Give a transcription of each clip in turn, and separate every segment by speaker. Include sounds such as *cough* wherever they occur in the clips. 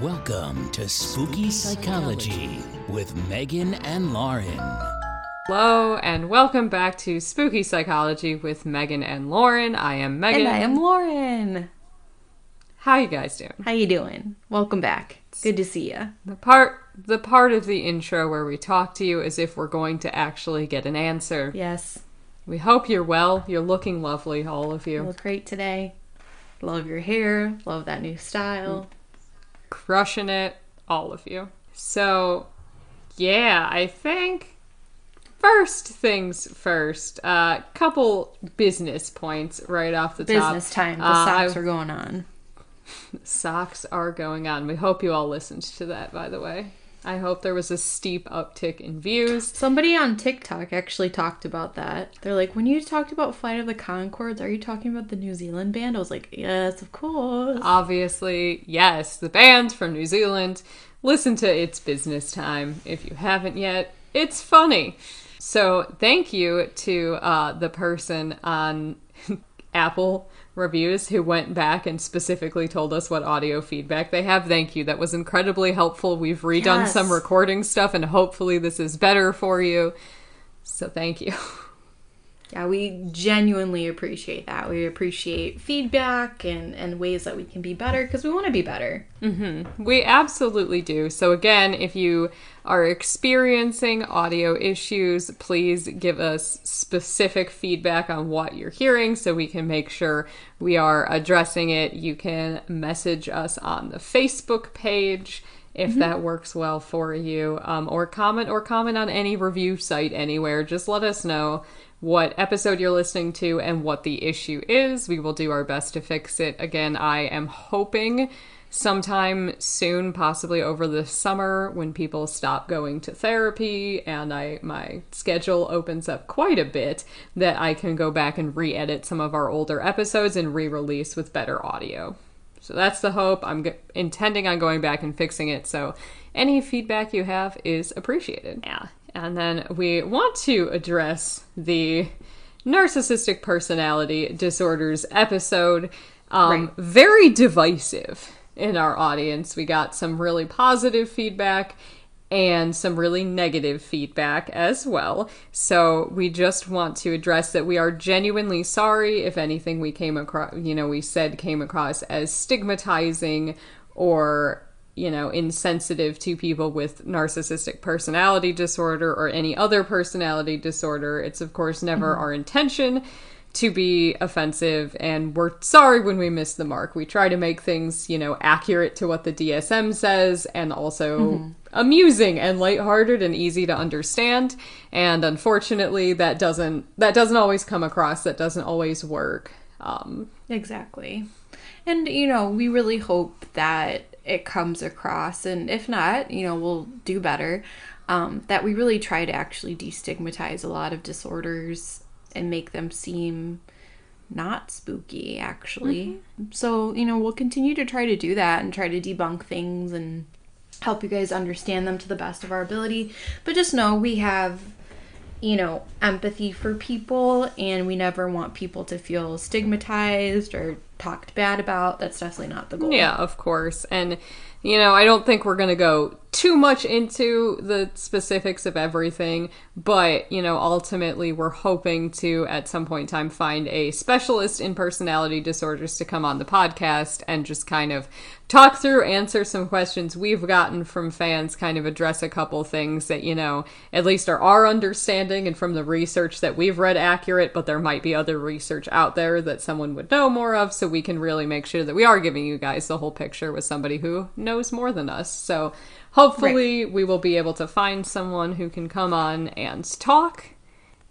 Speaker 1: Welcome to Spooky Psychology with Megan and Lauren.
Speaker 2: Hello and welcome back to Spooky Psychology with Megan and Lauren. I am Megan.
Speaker 3: And I am Lauren.
Speaker 2: How you guys doing?
Speaker 3: How you doing? Welcome back. Good to see you.
Speaker 2: The part the part of the intro where we talk to you as if we're going to actually get an answer.
Speaker 3: Yes.
Speaker 2: We hope you're well. You're looking lovely, all of
Speaker 3: You
Speaker 2: you.
Speaker 3: look great today. Love your hair. Love that new style.
Speaker 2: Crushing it, all of you. So, yeah, I think first things first. A uh, couple business points right off the top.
Speaker 3: Business time. The
Speaker 2: Uh,
Speaker 3: socks
Speaker 2: I-
Speaker 3: are going on. *laughs*
Speaker 2: Socks are going on. We hope you all listened to that, by the way. I hope there was a steep uptick in views.
Speaker 3: Somebody on TikTok actually talked about that. They're like, when you talked about Flight of the Conchords, are you talking about the New Zealand band? I was like, yes, of course.
Speaker 2: Obviously, yes, the band from New Zealand. Listen to It's Business Time if you haven't yet. It's funny. So, thank you to uh, the person on *laughs* Apple reviews who went back and specifically told us what audio feedback they have. Thank you. That was incredibly helpful. We've redone
Speaker 3: Yes.
Speaker 2: some recording stuff and hopefully this is better for you. So, thank you.
Speaker 3: Yeah, we genuinely appreciate that. We appreciate feedback and, and ways that we can be better because we want to be better. Mm-hmm.
Speaker 2: We absolutely do. So, again, if you are experiencing audio issues, please give us specific feedback on what you're hearing so we can make sure we are addressing it. You can message us on the Facebook page if that works well for you, um, or comment or comment on any review site anywhere. Just let us know what episode you're listening to and what the issue is. We will do our best to fix it. Again, I am hoping sometime soon, possibly over the summer, when people stop going to therapy and I my schedule opens up quite a bit, that I can go back and re-edit some of our older episodes and re-release with better audio. So that's the hope. I'm g- intending on going back and fixing it. So any feedback you have is appreciated. Yeah. And then we want to address the narcissistic personality disorders episode. Um,
Speaker 3: Right.
Speaker 2: Very divisive in our audience. We got some really positive feedback and some really negative feedback as well. So we just want to address that we are genuinely sorry if anything we came across, you know, we said came across as stigmatizing or you know, insensitive to people with narcissistic personality disorder or any other personality disorder. It's, of course, never mm-hmm. our intention to be offensive, and we're sorry when we miss the mark. We try to make things, you know, accurate to what the DSM says and also amusing and lighthearted and easy to understand. And unfortunately, that doesn't that doesn't always come across. That doesn't always work. Um,
Speaker 3: Exactly. And, you know, we really hope that it comes across. And if not, you know, we'll do better. Um, that we really try to actually destigmatize a lot of disorders and make them seem not spooky, actually. Mm-hmm. So, you know, we'll continue to try to do that and try to debunk things and help you guys understand them to the best of our ability. But just know we have you know, empathy for people and we never want people to feel stigmatized or talked bad about. That's definitely not the goal.
Speaker 2: Yeah, of course. And, you know, I don't think we're going to go too much into the specifics of everything, but, you know, ultimately we're hoping to, at some point in time, find a specialist in personality disorders to come on the podcast and just kind of talk through, answer some questions we've gotten from fans, kind of address a couple things that, you know, at least are our understanding and from the research that we've read accurate, but there might be other research out there that someone would know more of, so we can really make sure that we are giving you guys the whole picture with somebody who knows more than us. So hopefully we will be able to find someone who can come on and talk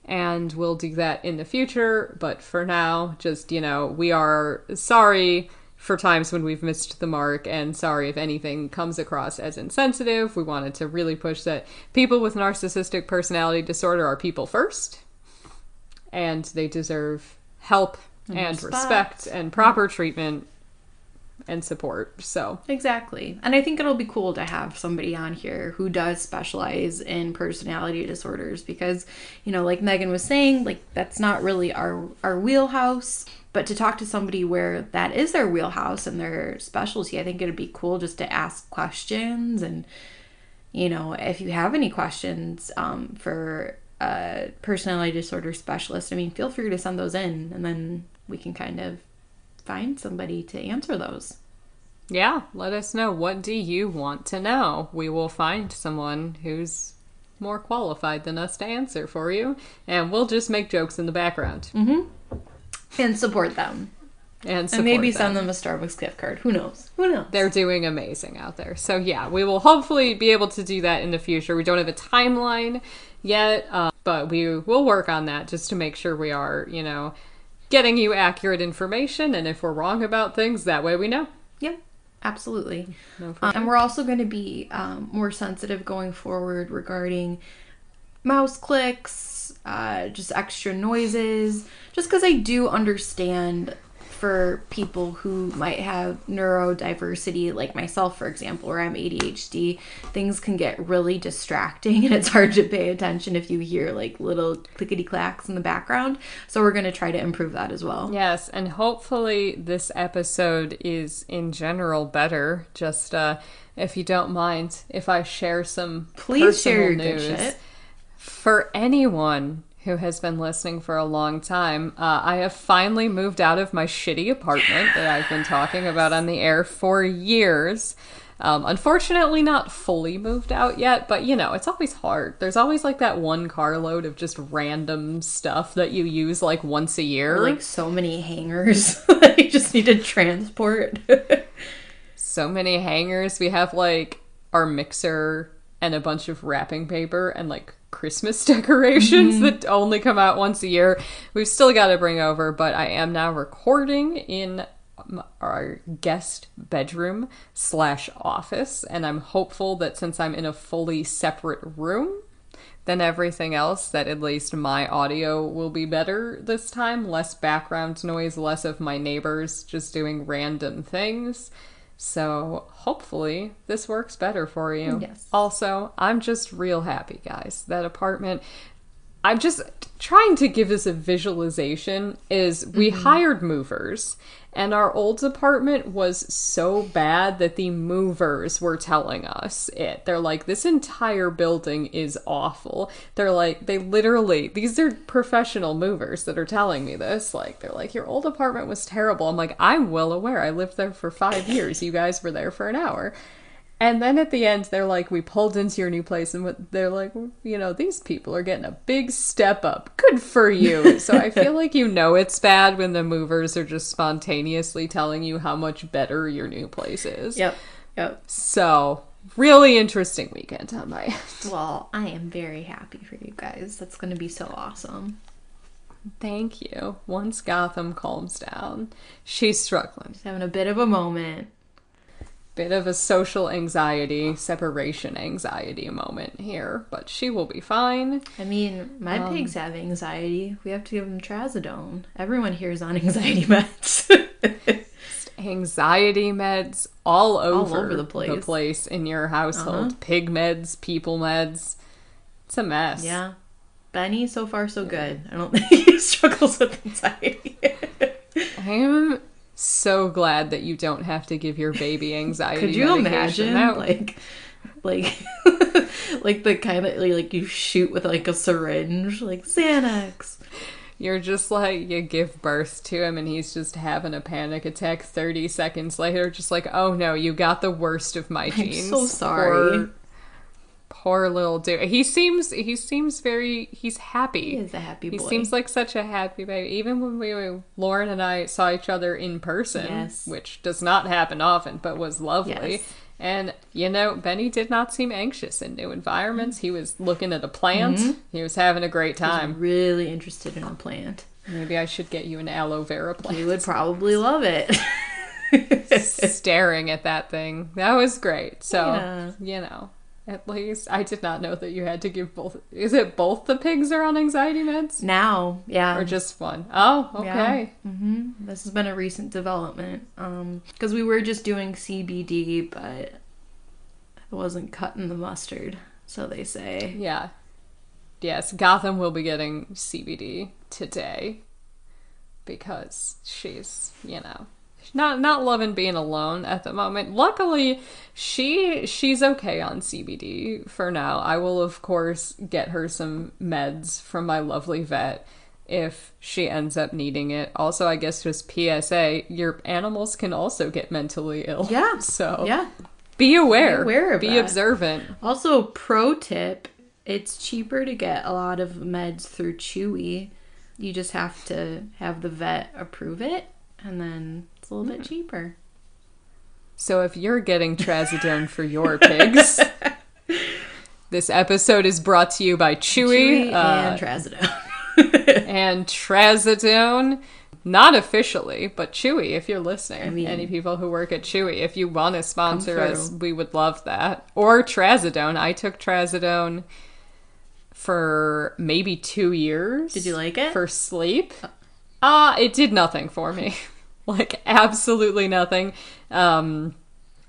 Speaker 2: and we'll do that in the future. But for now, just, you know, we are sorry for times when we've missed the mark and sorry if anything comes across as insensitive. We wanted to really push that people with narcissistic personality disorder are people first and they deserve help and,
Speaker 3: respect.
Speaker 2: respect and proper treatment and support. So,
Speaker 3: Exactly. And I think it'll be cool to have somebody on here who does specialize in personality disorders because, you know, like Megan was saying, like that's not really our our wheelhouse, but to talk to somebody where that is their wheelhouse and their specialty, I think it'd be cool just to ask questions and you know, if you have any questions um, for a personality disorder specialist, I mean, feel free to send those in and then we can kind of find somebody to answer those.
Speaker 2: yeah, let us know what do you want to know. We will find someone who's more qualified than us to answer for you, and we'll just make jokes in the background
Speaker 3: And support them.
Speaker 2: and,
Speaker 3: And maybe
Speaker 2: them.
Speaker 3: send them a Starbucks gift card. Who knows? Who knows?
Speaker 2: They're doing amazing out there. So, yeah, we will hopefully be able to do that in the future. We don't have a timeline yet, uh, but we will work on that just to make sure we are, you know, getting you accurate information. And if we're wrong about things, that way we know.
Speaker 3: Yep, absolutely.
Speaker 2: No,
Speaker 3: Um, and we're also going to be um, more sensitive going forward regarding mouse clicks, uh, just extra noises, just because I do understand for people who might have neurodiversity, like myself, for example, or I'm ADHD, things can get really distracting *laughs* and it's hard to pay attention if you hear like little clickety clacks in the background. So we're going to try to improve that as well.
Speaker 2: Yes, and hopefully this episode is in general better. Just uh, if you don't mind, if I share some
Speaker 3: Please share your
Speaker 2: personal
Speaker 3: good
Speaker 2: news.
Speaker 3: shit.
Speaker 2: For anyone who has been listening for a long time, uh, I have finally moved out of my shitty apartment that I've been talking about on the air for years. Um, unfortunately, not fully moved out yet, but you know, it's always hard. There's always like that one carload of just random stuff that you use like once a year.
Speaker 3: Like so many hangers *laughs* that you just need to transport. *laughs*
Speaker 2: so many hangers. We have like our mixer and a bunch of wrapping paper and like Christmas *laughs* decorations mm-hmm. that only come out once a year. We've still got to bring over, but I am now recording in our guest bedroom slash office, and I'm hopeful that since I'm in a fully separate room than everything else, that at least my audio will be better this time. Less background noise, less of my neighbors just doing random things. So hopefully this works better for you.
Speaker 3: Yes.
Speaker 2: Also, I'm just real happy, guys. That apartment. I'm just trying to give this a visualization is we mm-hmm. hired movers and our old apartment was so bad that the movers were telling us it. They're like this entire building is awful. They're like they literally these are professional movers that are telling me this. Like they're like your old apartment was terrible. I'm like I'm well aware. I lived there for 5 years. You guys were there for an hour. And then at the end, they're like, we pulled into your new place, and they're like, you know, these people are getting a big step up. Good for you. so I feel like you know it's bad when the movers are just spontaneously telling you how much better your new place is.
Speaker 3: yep, yep.
Speaker 2: So, really interesting weekend on my end.
Speaker 3: Well, I am very happy for you guys. That's going to be so awesome.
Speaker 2: Thank you. Once Gotham calms down, she's struggling.
Speaker 3: Just having a bit of a moment.
Speaker 2: Bit of a social anxiety, separation anxiety moment here, but she will be fine.
Speaker 3: I mean, my
Speaker 2: Um,
Speaker 3: pigs have anxiety. We have to give them trazodone. Everyone here is on *laughs* anxiety meds.
Speaker 2: anxiety meds all over,
Speaker 3: over the place.
Speaker 2: in your household.
Speaker 3: Uh-huh.
Speaker 2: Pig meds, people meds. It's a mess.
Speaker 3: yeah. Benny, so far so good. I don't *laughs* think he struggles with anxiety.
Speaker 2: I am so glad that you don't have to give your baby *laughs* anxiety.
Speaker 3: Could you imagine,
Speaker 2: That-
Speaker 3: like, like, *laughs* like the kind of like you shoot with like a syringe, like Xanax.
Speaker 2: You're just like you give birth to him and he's just having a panic attack 30 seconds later just like oh no you got the worst of my genes
Speaker 3: so sorry.
Speaker 2: poor, poor little dude he seems he seems very he's happy
Speaker 3: He is a happy boy.
Speaker 2: he seems like such a happy baby even when we Lauren and I saw each other in person
Speaker 3: Yes.
Speaker 2: which does not happen often but was lovely
Speaker 3: Yes.
Speaker 2: and you know Benny did not seem anxious in new environments he was looking at a plant
Speaker 3: Mm-hmm.
Speaker 2: he was having a great time
Speaker 3: I'm really interested in a plant.
Speaker 2: Maybe I should get you an aloe vera plant.
Speaker 3: You would probably love it. *laughs*
Speaker 2: Staring at that thing. That was great. So,
Speaker 3: Yeah.
Speaker 2: you know, at least. I did not know that you had to give both. Is it both the pigs are on anxiety meds?
Speaker 3: Now, yeah.
Speaker 2: Or just one? Oh, okay.
Speaker 3: hmm This has been a recent development. Um, because we were just doing CBD, but it wasn't cutting the mustard, so they say.
Speaker 2: Yeah. Yes, Gotham will be getting CBD today because she's, you know, not not loving being alone at the moment. Luckily, she she's okay on CBD for now. I will of course get her some meds from my lovely vet if she ends up needing it. Also, I guess just PSA, your animals can also get mentally ill.
Speaker 3: Yeah. *laughs*
Speaker 2: So
Speaker 3: Yeah.
Speaker 2: be aware.
Speaker 3: Be aware of
Speaker 2: Be
Speaker 3: that.
Speaker 2: observant.
Speaker 3: Also, pro tip it's cheaper to get a lot of meds through Chewy. You just have to have the vet approve it, and then it's a little bit cheaper.
Speaker 2: So if you're getting trazodone for your pigs, *laughs* this episode is brought to you by Chewy,
Speaker 3: Chewy
Speaker 2: uh,
Speaker 3: and Trazodone.
Speaker 2: and Trazodone. Not officially, but Chewy, if you're listening.
Speaker 3: I mean-
Speaker 2: Any people who work at Chewy, if you want to sponsor us, we would love that. Or Trazodone. I took Trazodone for maybe two years.
Speaker 3: Did you like it?
Speaker 2: For sleep. Uh, it did nothing for me. *laughs* *laughs* like, absolutely nothing. Um,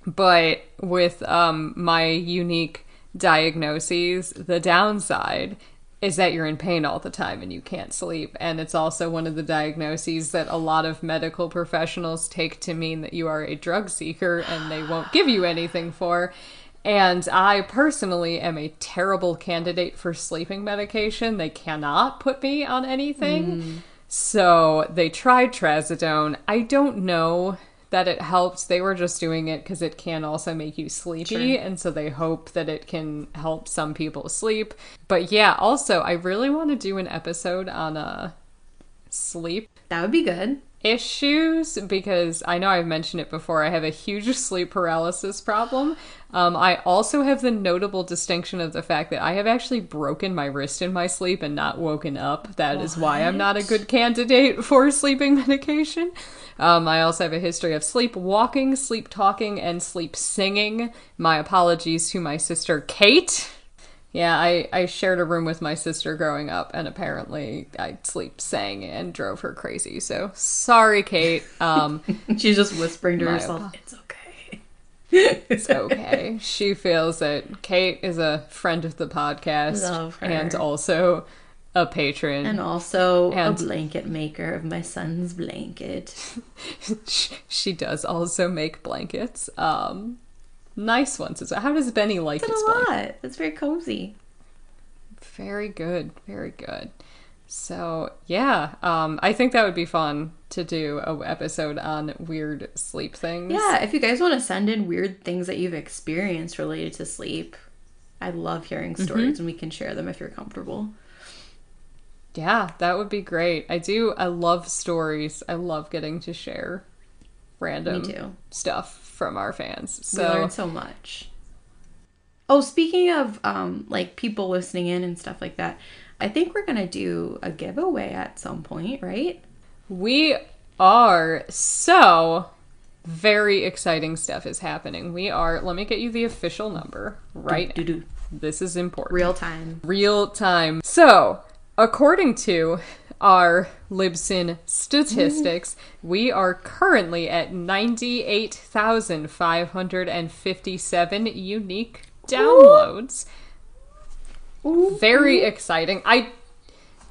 Speaker 2: but with um, my unique diagnoses, the downside is that you're in pain all the time and you can't sleep. And it's also one of the diagnoses that a lot of medical professionals take to mean that you are a drug seeker and they won't give you anything for. And I personally am a terrible candidate for sleeping medication. They cannot put me on anything. So they tried trazodone. I don't know that it helped. They were just doing it because it can also make you sleepy, and so they hope that it can help some people sleep. But yeah, also I really want to do an episode on uh sleep
Speaker 3: that would be good.
Speaker 2: Issues because I know I've mentioned it before. I have a huge *laughs* sleep paralysis problem. Um, I also have the notable distinction of the fact that I have actually broken my wrist in my sleep and not woken up. That is why I'm not a good candidate *laughs* for sleeping medication. Um, I also have a history of sleep walking, sleep talking, and sleep singing. My apologies to my sister Kate. Yeah, I, I shared a room with my sister growing up, and apparently I sleep sang and drove her crazy. So sorry, Kate. Um, *laughs*
Speaker 3: She's just whispering to herself,
Speaker 2: apo-
Speaker 3: "It's okay."
Speaker 2: it's okay. She feels that Kate is a friend of the podcast
Speaker 3: Love her.
Speaker 2: and also a patron.
Speaker 3: And also
Speaker 2: And-
Speaker 3: a blanket maker of my son's blanket. *laughs*
Speaker 2: She does also make blankets. Um, nice ones. well. How does Benny like
Speaker 3: It's
Speaker 2: his
Speaker 3: a lot. It's very cozy.
Speaker 2: Very good, very good. So yeah, um, I think that would be fun to do a episode on weird sleep things.
Speaker 3: Yeah, if you guys want to send in weird things that you've experienced related to sleep, I love hearing
Speaker 2: Mm-hmm.
Speaker 3: stories and we can share them if you're comfortable.
Speaker 2: yeah, that would be great. I do. I love stories. I love getting to share random stuff from our fans.
Speaker 3: we
Speaker 2: So
Speaker 3: learn so much. Oh, speaking of um like people listening in and stuff like that, I think we're gonna do a giveaway at some point, right?
Speaker 2: we are so very exciting stuff is happening. We are. Let me get you the official number right. now.
Speaker 3: Do-do.
Speaker 2: This is important.
Speaker 3: Real time.
Speaker 2: real time. So, according to our Libsyn statistics, we are currently at 98,557 unique downloads. Very exciting. I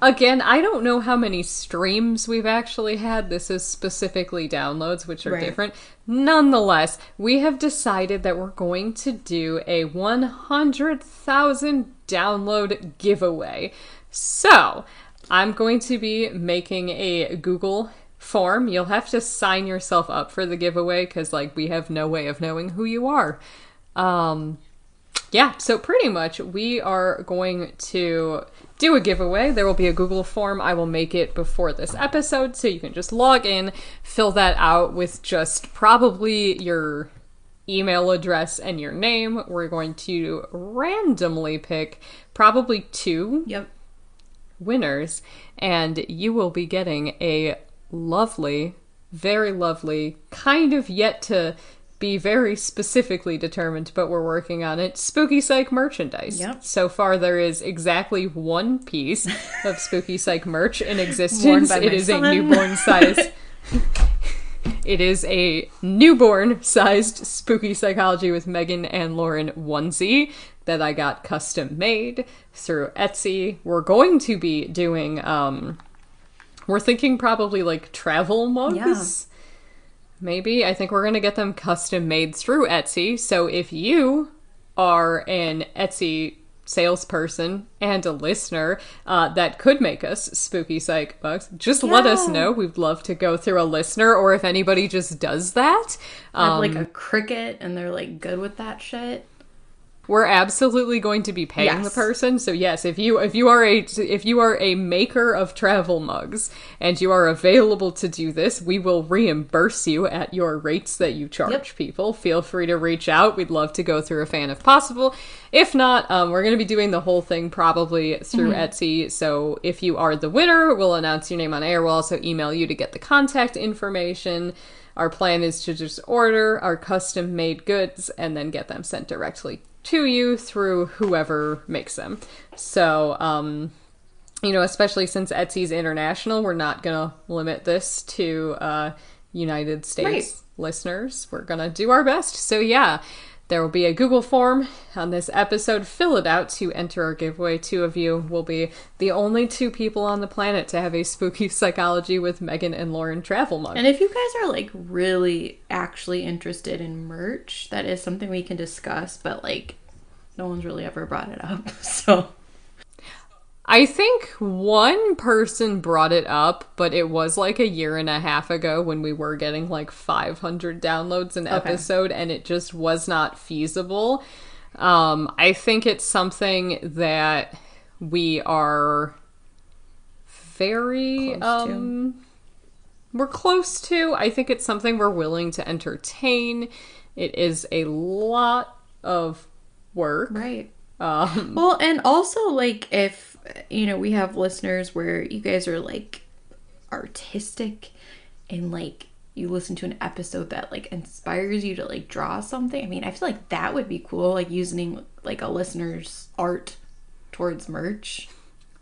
Speaker 2: again, I don't know how many streams we've actually had. This is specifically downloads, which are
Speaker 3: Right.
Speaker 2: different. Nonetheless, we have decided that we're going to do a 100,000 download giveaway. So, I'm going to be making a Google form. You'll have to sign yourself up for the giveaway because, like, we have no way of knowing who you are. Um, yeah, so pretty much we are going to do a giveaway. There will be a Google form. I will make it before this episode so you can just log in, fill that out with just probably your email address and your name. We're going to randomly pick probably two
Speaker 3: Yep.
Speaker 2: Winners, and you will be getting a lovely, very lovely, kind of yet to be very specifically determined, but we're working on it. Spooky Psych merchandise.
Speaker 3: Yep.
Speaker 2: So far, there is exactly one piece of *laughs* Spooky Psych merch in existence. It is a newborn size. *laughs* It is a newborn sized spooky psychology with Megan and Lauren onesie that I got custom made through Etsy. We're going to be doing um we're thinking probably like travel mugs. Maybe. I think we're going to get them custom made through Etsy. So if you are an Etsy salesperson and a listener uh, that could make us spooky psych bugs, just let us know. We'd love to go through a listener, or if anybody just does that.
Speaker 3: have
Speaker 2: Um,
Speaker 3: like a Cricut and they're like good with that shit.
Speaker 2: We're absolutely going to be paying the person. So yes if you if you are a if you are a maker of travel mugs and you are available to do this we will reimburse you at your rates that you charge
Speaker 3: Yep.
Speaker 2: people. Feel free to reach out. We'd love to go through a fan if possible. If not um, we're going to be doing the whole thing probably through etsy. So if you are the winner we'll announce your name on air. We'll also email you to get the contact information. Our plan is to just order our custom made goods and then get them sent directly to you through whoever makes them. So, um, you know, especially since Etsy's international, we're not going to limit this to uh, United States
Speaker 3: Right.
Speaker 2: listeners. We're going to do our best. So, yeah. There will be a Google form on this episode. Fill it out to enter our giveaway. Two of you will be the only two people on the planet to have a spooky *laughs* psychology with Megan and Lauren travel mug.
Speaker 3: And if you guys are like really actually interested in merch, that is something we can discuss, but like no one's really ever brought it up. *laughs* So
Speaker 2: I think one person brought it up, but it was like a year and a half ago when we were getting like 500 downloads an episode and it just was not feasible. Um, I think it's something that we are very
Speaker 3: Close to.
Speaker 2: um we're close to. I think it's something we're willing to entertain. It is a lot of work.
Speaker 3: Right.
Speaker 2: Um,
Speaker 3: Well, and also like if you know, we have listeners where you guys are like artistic and like you listen to an episode that like inspires you to like draw something. I mean, I feel like that would be cool, like using like a listener's art towards merch.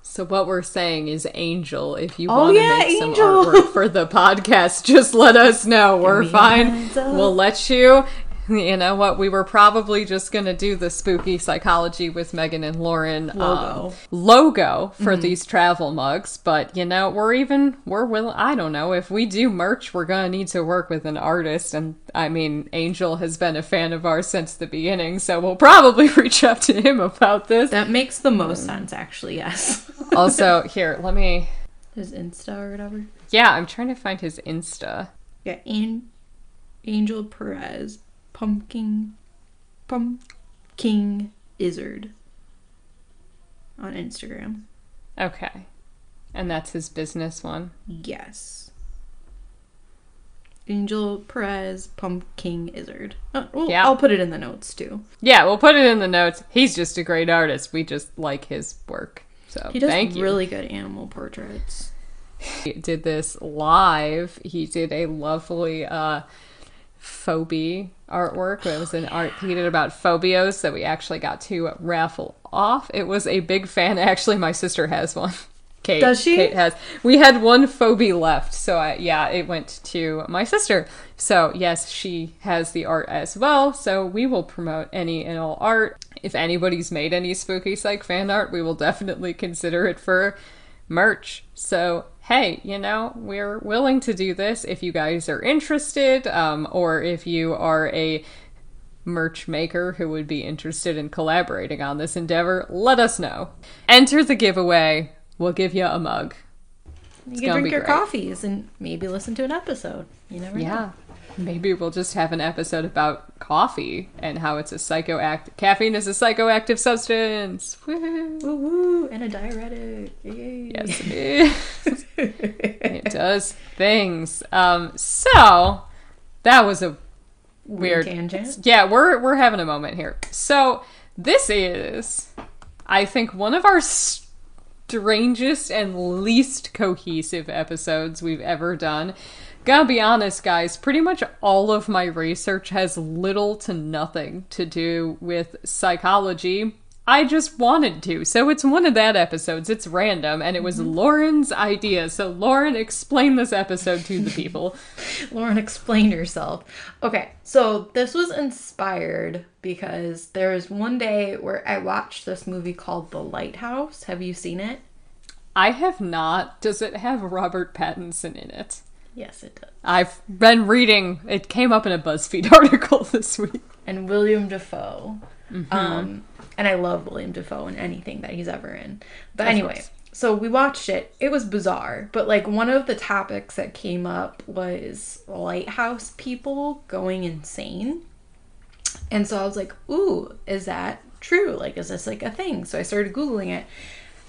Speaker 2: So what we're saying is, Angel, if you
Speaker 3: Oh,
Speaker 2: want to
Speaker 3: yeah,
Speaker 2: make some artwork for the podcast, *laughs* just let us know. We're fine. We'll let you. *laughs* You know what? We were probably just gonna do the spooky psychology with Megan and Lauren um,
Speaker 3: Logo.
Speaker 2: logo for
Speaker 3: Mm-hmm.
Speaker 2: these travel mugs, but you know we're even we're willing. I don't know if we do merch, we're gonna need to work with an artist, and I mean Angel has been a fan of ours since the beginning, so we'll probably *laughs* reach out to him about this.
Speaker 3: That makes the most sense actually, yes. *laughs*
Speaker 2: also, here, let me.
Speaker 3: His Insta or whatever.
Speaker 2: Yeah, I'm trying to find his Insta.
Speaker 3: Yeah, An- Angel Perez, Pumpkin, Pumpkin Izzard on Instagram.
Speaker 2: Okay. And that's his business one.
Speaker 3: Yes. Angel Perez, Pumpkin Izzard. Uh, well,
Speaker 2: Yeah.
Speaker 3: I'll put it in the notes too.
Speaker 2: Yeah, we'll put it in the notes. He's just a great artist. We just like his work. So
Speaker 3: He does
Speaker 2: thank you.
Speaker 3: really good animal portraits.
Speaker 2: He did this live. He did a lovely uh phobia artwork. It was an art did about phobios that we actually got to raffle off. It was a big fan. *laughs* Actually, my sister has one. *laughs* Kate.
Speaker 3: Does she?
Speaker 2: Kate has. We had one phobia left, so I, yeah, it went to my sister. So yes, she has the art as well. So we will promote any and all art. If anybody's made any spooky psych fan art, we will definitely consider it for merch. So, hey, you know, we're willing to do this if you guys are interested, um, or if you are a merch maker who would be interested in collaborating on this endeavor, let us know. Enter the giveaway. We'll give you a mug.
Speaker 3: You
Speaker 2: gonna
Speaker 3: can drink your coffees and maybe listen to an episode. You never know.
Speaker 2: Maybe we'll just have an episode about coffee and how it's a psychoactive. Caffeine is a psychoactive substance. Woo.
Speaker 3: Woo woo, and a diuretic. Yay.
Speaker 2: Yes, it *laughs* is. it does things. Um, so that was a weird
Speaker 3: tangent.
Speaker 2: Yeah, we're we're having a moment here. So this is, I think, one of our strangest and least cohesive episodes we've ever done. Gotta be honest, guys, pretty much all of my research has little to nothing to do with psychology. I just wanted to. So it's one of that episodes. It's random, and it was mm-hmm. Lauren's idea. So, Lauren, explain this episode to the people. *laughs*
Speaker 3: Lauren, explain yourself. Okay, so this was inspired because there was one day where I watched this movie called The Lighthouse. Have you seen it?
Speaker 2: I have not. Does it have Robert Pattinson in it?
Speaker 3: Yes, it does.
Speaker 2: I've been reading, it came up in a BuzzFeed *laughs* article this week.
Speaker 3: And William Dafoe. Um, and I love William Dafoe in anything that he's ever in. But anyway, so we watched it. It was bizarre, but like one of the topics that came up was lighthouse people going insane. And so I was like, ooh, is that true? Like, is this like a thing? So I started Googling it.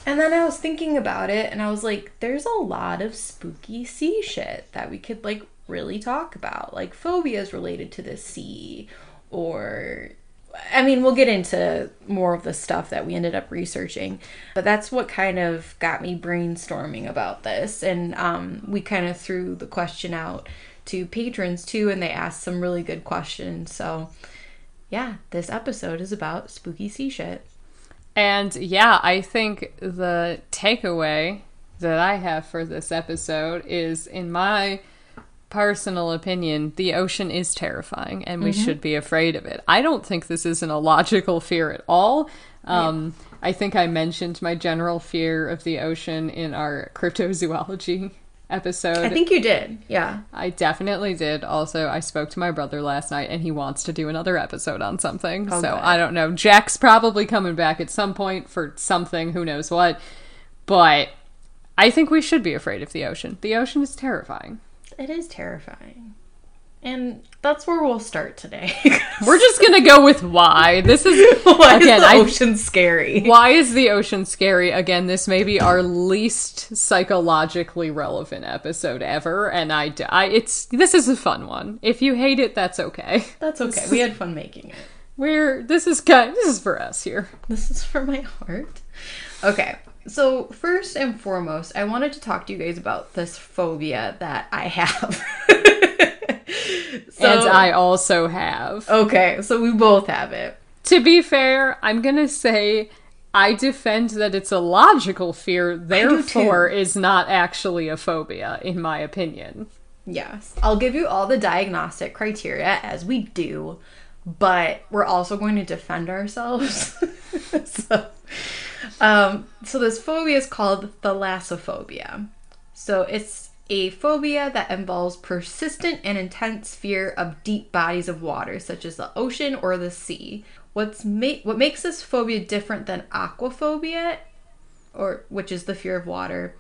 Speaker 3: And then I was thinking about it and I was like, there's a lot of spooky sea shit that we could like really talk about, like phobias related to the sea or I mean, we'll get into more of the stuff that we ended up researching, but that's what kind of got me brainstorming about this. And um, we kind of threw the question out to patrons too, and they asked some really good questions. So, yeah, this episode is about spooky sea shit.
Speaker 2: And yeah, I think the takeaway that I have for this episode is, in my personal opinion, the ocean is terrifying and we should be afraid of it. I don't think this is an illogical fear at all. Um, I think I mentioned my general fear of the ocean in our cryptozoology episode.
Speaker 3: I think you did, yeah.
Speaker 2: I definitely did. Also, I spoke to my brother last night and he wants to do another episode on something. Oh,
Speaker 3: so.
Speaker 2: I don't know. Jack's probably coming back at some point for something, who knows what. But I think we should be afraid of the ocean. The ocean is terrifying.
Speaker 3: It is terrifying. And that's where we'll start today. *laughs*
Speaker 2: We're just going to go with why. This is *laughs*
Speaker 3: Why
Speaker 2: again,
Speaker 3: is the
Speaker 2: I-
Speaker 3: ocean scary?
Speaker 2: why is the ocean scary? Again, this may be our least psychologically relevant episode ever and I, I it's this is a fun one. If you hate it, that's okay.
Speaker 3: That's okay. *laughs* We had fun making it.
Speaker 2: We're this is kind this is for us here.
Speaker 3: This is for my heart. Okay. So, first and foremost, I wanted to talk to you guys about this phobia that I have. *laughs* so,
Speaker 2: and I also have.
Speaker 3: Okay, so we both have it.
Speaker 2: To be fair, I'm gonna say I defend that it's a logical fear, therefore is not actually a phobia, in my opinion.
Speaker 3: Yes. I'll give you all the diagnostic criteria as we do, but we're also going to defend ourselves. *laughs* so, um, so this phobia is called thalassophobia. So it's a phobia that involves persistent and intense fear of deep bodies of water, such as the ocean or the sea. What's ma- what makes this phobia different than aquaphobia, or which is the fear of water,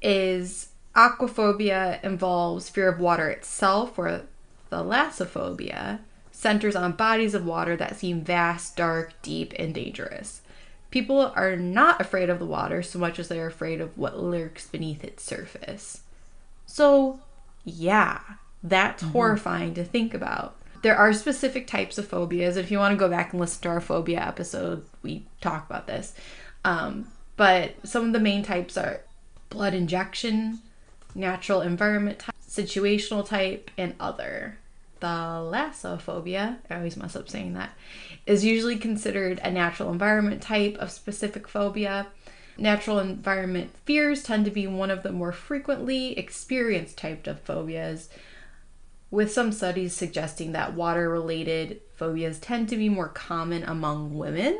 Speaker 3: is aquaphobia involves fear of water itself, or thalassophobia centers on bodies of water that seem vast, dark, deep, and dangerous. People are not afraid of the water so much as they're afraid of what lurks beneath its surface. So, yeah, that's horrifying to think about. There are specific types of phobias. If you want to go back and listen to our phobia episode, we talk about this. Um, but some of the main types are blood injection, natural environment type, situational type, and other. Thalassophobia, I always mess up saying that, is usually considered a natural environment type of specific phobia. Natural environment fears tend to be one of the more frequently experienced types of phobias, with some studies suggesting that water related phobias tend to be more common among women,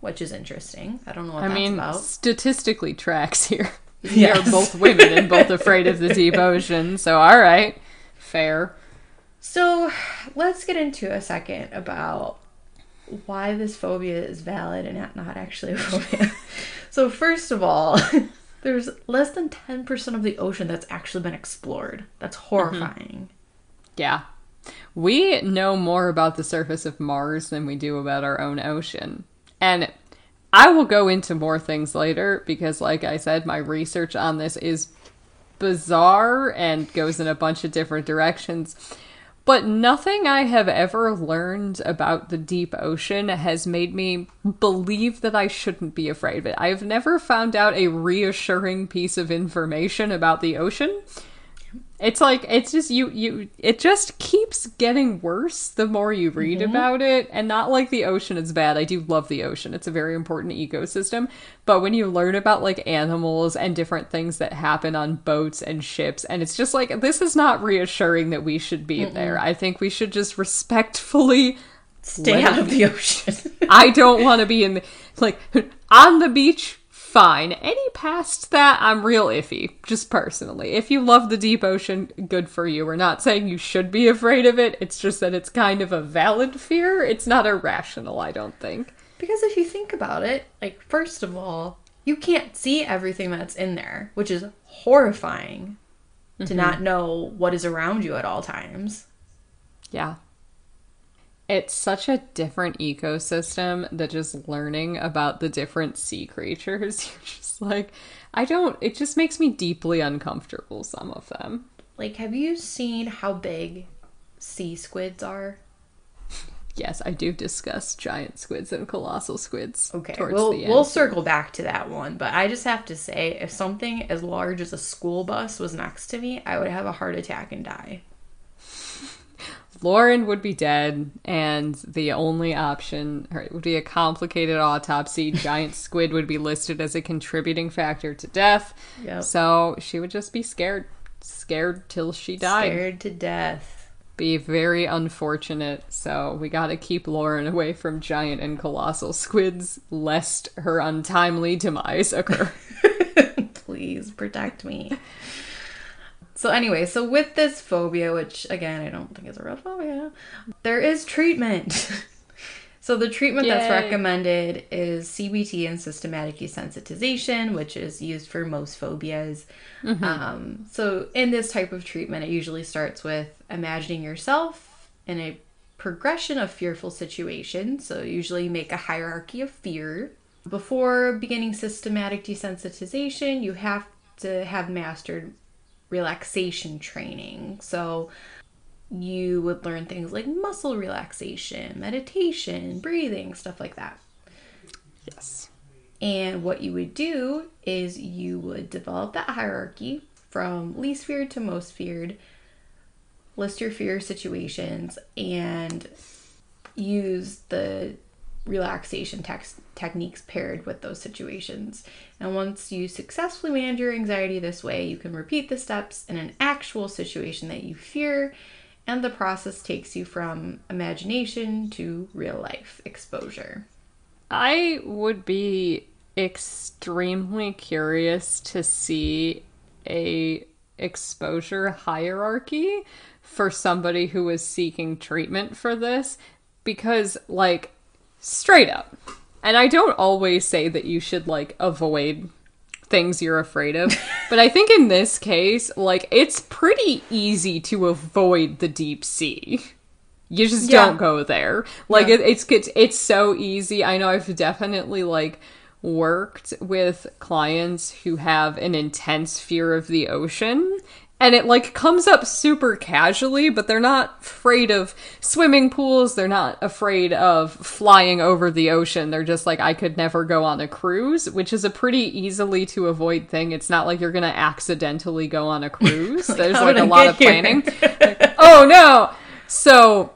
Speaker 3: which is interesting. I don't know what
Speaker 2: I
Speaker 3: that's
Speaker 2: mean,
Speaker 3: about.
Speaker 2: statistically tracks here. *laughs* We
Speaker 3: Yes.
Speaker 2: are both women and both afraid of the deep ocean, so alright. Fair.
Speaker 3: So let's get into a second about why this phobia is valid and not- not actually a phobia. So, first of all, *laughs* there's less than 10% of the ocean that's actually been explored. That's mm-hmm. horrifying.
Speaker 2: Yeah. We know more about the surface of Mars than we do about our own ocean. And I will go into more things later because, like I said, my research on this is bizarre and goes in a bunch of different directions. But nothing I have ever learned about the deep ocean has made me believe that I shouldn't be afraid of it. I've never found out a reassuring piece of information about the ocean. It's like it's just you you it just keeps getting worse the more you read mm-hmm. about it and not like the ocean is bad. I do love the ocean. It's a very important ecosystem, but when you learn about like animals and different things that happen on boats and ships and it's just like this is not reassuring that we should be there. I think we should just respectfully
Speaker 3: Stay out of the ocean. *laughs*
Speaker 2: I don't want to be in the like *laughs* on the beach. Fine. Any past that, I'm real iffy. Just personally, if you love the deep ocean, good for you. We're not saying you should be afraid of it. It's just that it's kind of a valid fear. It's not irrational. I don't think.
Speaker 3: because if you think about it, like first of all, you can't see everything that's in there, which is horrifying to mm-hmm. not know what is around you at all times.
Speaker 2: Yeah. It's such a different ecosystem that just learning about the different sea creatures, *laughs* you're just like, I don't, it just makes me deeply uncomfortable, some of them.
Speaker 3: Like, have you seen how big sea squids are?
Speaker 2: Yes, I do discuss giant squids and colossal squids.
Speaker 3: Okay,
Speaker 2: towards
Speaker 3: we'll
Speaker 2: the end.
Speaker 3: we'll circle back to that one, but I just have to say, if something as large as a school bus was next to me, I would have a heart attack and die.
Speaker 2: Lauren would be dead, and the only option or it would be a complicated autopsy. *laughs* Giant squid would be listed as a contributing factor to death.
Speaker 3: Yep.
Speaker 2: So she would just be scared, scared till she died.
Speaker 3: Scared to death.
Speaker 2: Be very unfortunate. So we got to keep Lauren away from giant and colossal squids, lest her untimely demise occur. *laughs*
Speaker 3: Please protect me. So anyway, so with this phobia, which again I don't think is a real phobia, there is treatment. *laughs* so the treatment that's recommended is CBT and systematic desensitization, which is used for most phobias. Um, so in this type of treatment, it usually starts with imagining yourself in a progression of fearful situations. So usually you make a hierarchy of fear. Before beginning systematic desensitization, you have to have mastered relaxation training. So you would learn things like muscle relaxation, meditation, breathing, stuff like that.
Speaker 2: yes.
Speaker 3: And what you would do is you would develop that hierarchy from least feared to most feared, list your fear situations, and use the relaxation tex- techniques paired with those situations. And once you successfully manage your anxiety this way, you can repeat the steps in an actual situation that you fear, and the process takes you from imagination to real life exposure.
Speaker 2: I would be extremely curious to see a exposure hierarchy for somebody who is seeking treatment for this because like straight up and I don't always say that you should like avoid things you're afraid of *laughs* but I think in this case like it's pretty easy to avoid the deep sea you just
Speaker 3: Yeah.
Speaker 2: don't go there. Like
Speaker 3: Yeah.
Speaker 2: it, it's it's it's so easy. I know I've definitely like worked with clients who have an intense fear of the ocean and it like comes up super casually but they're not afraid of swimming pools. They're not afraid of flying over the ocean. They're just like i could never go on a cruise which is a pretty easily to avoid thing. It's not like you're gonna accidentally go on a cruise. *laughs* There's like a
Speaker 3: I
Speaker 2: lot of planning. *laughs* Like, oh no. So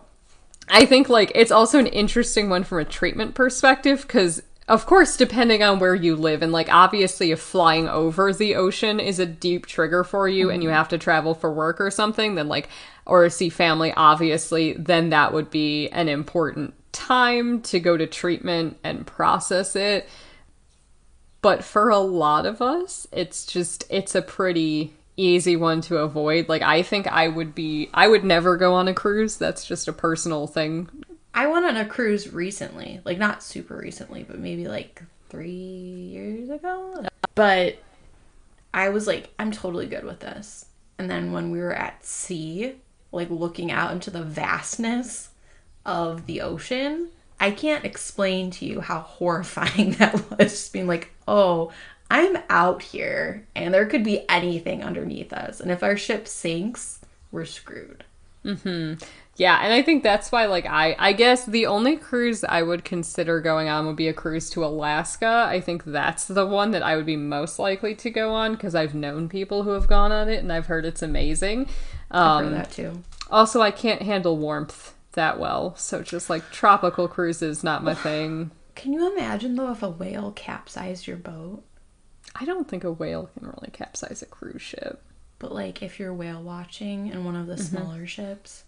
Speaker 2: I think like it's also an interesting one from a treatment perspective because of course depending on where you live and like obviously if flying over the ocean is a deep trigger for you and you mm-hmm. have to travel for work or something then like or see family obviously then that would be an important time to go to treatment and process it. But for a lot of us it's just it's a pretty easy one to avoid. Like i think i would be i would never go on a cruise. That's just a personal thing
Speaker 3: I went on a cruise recently, like not super recently, but maybe like three years ago. But I was like, I'm totally good with this. And then when we were at sea, like looking out into the vastness of the ocean, I can't explain to you how horrifying *laughs* that was. Just being like, oh, I'm out here and there could be anything underneath us. And if our ship sinks, we're screwed. Mm-hmm.
Speaker 2: Yeah, and I think that's why like I I guess the only cruise I would consider going on would be a cruise to Alaska. I think that's the one that I would be most likely to go on because I've known people who have gone on it and I've heard it's amazing.
Speaker 3: I've
Speaker 2: Um,
Speaker 3: heard that too.
Speaker 2: also, I can't handle warmth that well, so just like tropical cruises not my *sighs* thing.
Speaker 3: Can you imagine though if a whale capsized your boat?
Speaker 2: I don't think a whale can really capsize a cruise ship.
Speaker 3: But like if you're whale watching in one of the smaller ships.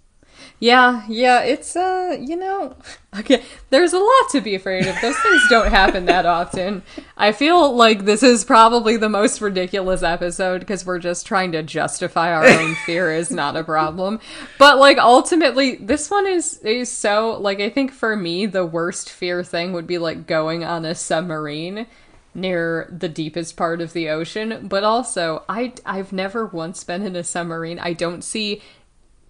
Speaker 2: Yeah, yeah, it's uh, you know, *laughs* okay, there's a lot to be afraid of. Those things don't happen that often. I feel like this is probably the most ridiculous episode because we're just trying to justify our own *laughs* fear is not a problem. But like ultimately, this one is is so like I think for me the worst fear thing would be like going on a submarine near the deepest part of the ocean, but also I I've never once been in a submarine. I don't see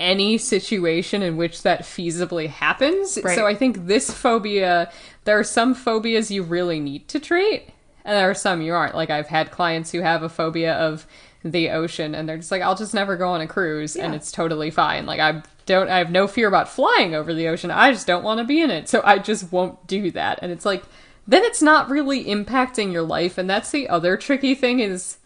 Speaker 2: any situation in which that feasibly happens.
Speaker 3: Right.
Speaker 2: So I think this phobia, there are some phobias you really need to treat, and there are some you aren't. Like I've had clients who have a phobia of the ocean, and they're just like, I'll just never go on a cruise, and it's totally fine. Like I don't, I have no fear about flying over the ocean. I just don't want to be in it, so I just won't do that. And it's like, then it's not really impacting your life, and that's the other tricky thing is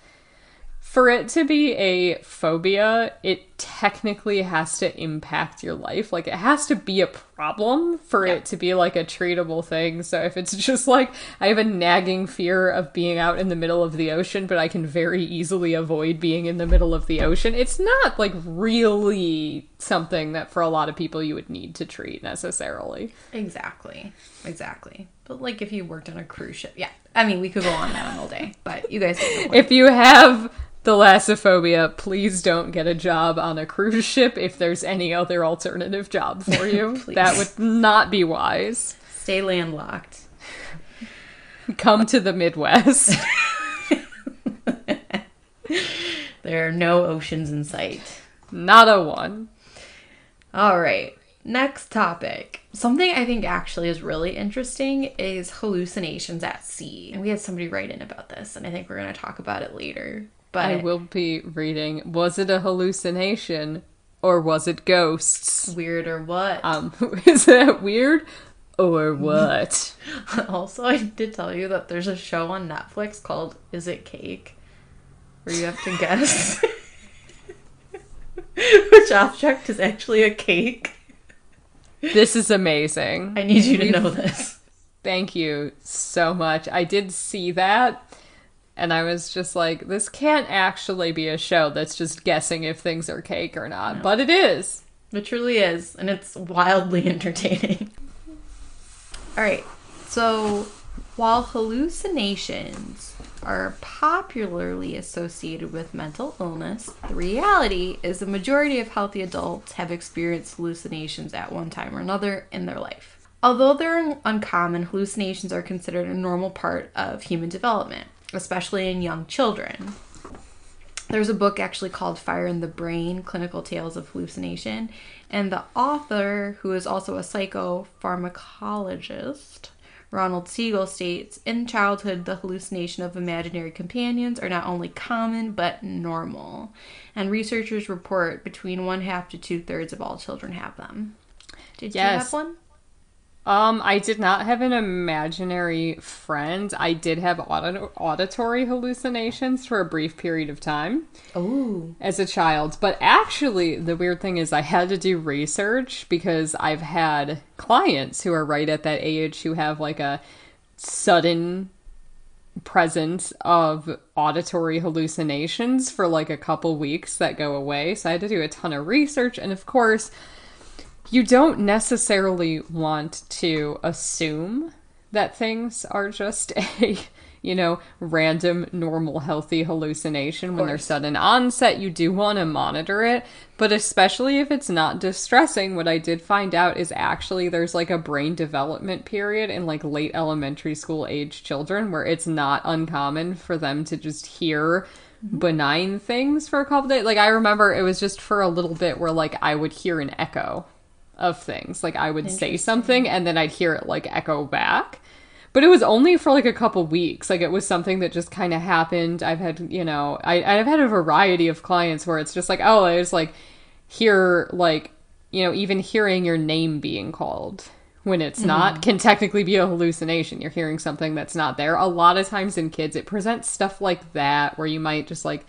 Speaker 2: for it to be a phobia, it technically has to impact your life. Like, it has to be a problem for it to be like a treatable thing. So, if it's *laughs* just like, I have a nagging fear of being out in the middle of the ocean, but I can very easily avoid being in the middle of the ocean, it's not like really something that for a lot of people you would need to treat necessarily.
Speaker 3: Exactly. Exactly. But like if you worked on a cruise ship. Yeah. I mean we could go on that all day. But you guys get the point.
Speaker 2: If you have thalassophobia, please don't get a job on a cruise ship if there's any other alternative job for you. *laughs* That would not be wise.
Speaker 3: Stay landlocked.
Speaker 2: Come to the Midwest. *laughs*
Speaker 3: There are no oceans in sight.
Speaker 2: not a one.
Speaker 3: All right. Next topic. Something I think actually is really interesting is hallucinations at sea. And we had somebody write in about this, and I think we're going to talk about it later. But
Speaker 2: I will be reading. Was it a hallucination or was it ghosts?
Speaker 3: weird or what?
Speaker 2: Um, *laughs* is that weird or what? *laughs*
Speaker 3: also, I did tell you that there's a show on Netflix called Is It Cake? Where you have to guess *laughs* which object is actually a cake.
Speaker 2: this is amazing.
Speaker 3: I need you to know this.
Speaker 2: Thank you so much. I did see that. And I was just like, this can't actually be a show that's just guessing if things are cake or not. But it is.
Speaker 3: It truly is, and it's wildly *laughs* entertaining. All right, so while hallucinations are popularly associated with mental illness, the reality is the majority of healthy adults have experienced hallucinations at one time or another in their life. Although they're uncommon, hallucinations are considered a normal part of human development, especially in young children. There's a book actually called Fire in the Brain Clinical Tales of Hallucination. And the author, who is also a psychopharmacologist, Ronald Siegel states In childhood, the hallucination of imaginary companions are not only common, but normal. And researchers report between one half to two thirds of all children have them. Did you have one?
Speaker 2: Um, I did not have an imaginary friend. I did have audit- auditory hallucinations for a brief period of time.
Speaker 3: Oh.
Speaker 2: as a child. But actually, the weird thing is, I had to do research because I've had clients who are right at that age who have like a sudden presence of auditory hallucinations for like a couple weeks that go away. So I had to do a ton of research. And of course, you don't necessarily want to assume that things are just *laughs* a you know random normal healthy hallucination. When they're sudden onset you do want to monitor it. But especially if it's not distressing what i did find out is actually there's like a brain development period in like late elementary school age children where it's not uncommon for them to just hear mm-hmm. benign things for a couple days. Like i remember it was just for a little bit where like i would hear an echo of things. Like I would say something and then I'd hear it like echo back. But it was only for like a couple weeks. Like it was something that just kind of happened. I've had, you know, I, I've had a variety of clients where it's just like, oh, I just like hear like you know, even hearing your name being called when it's mm-hmm. not can technically be a hallucination. You're hearing something that's not there. A lot of times in kids, it presents stuff like that where you might just like,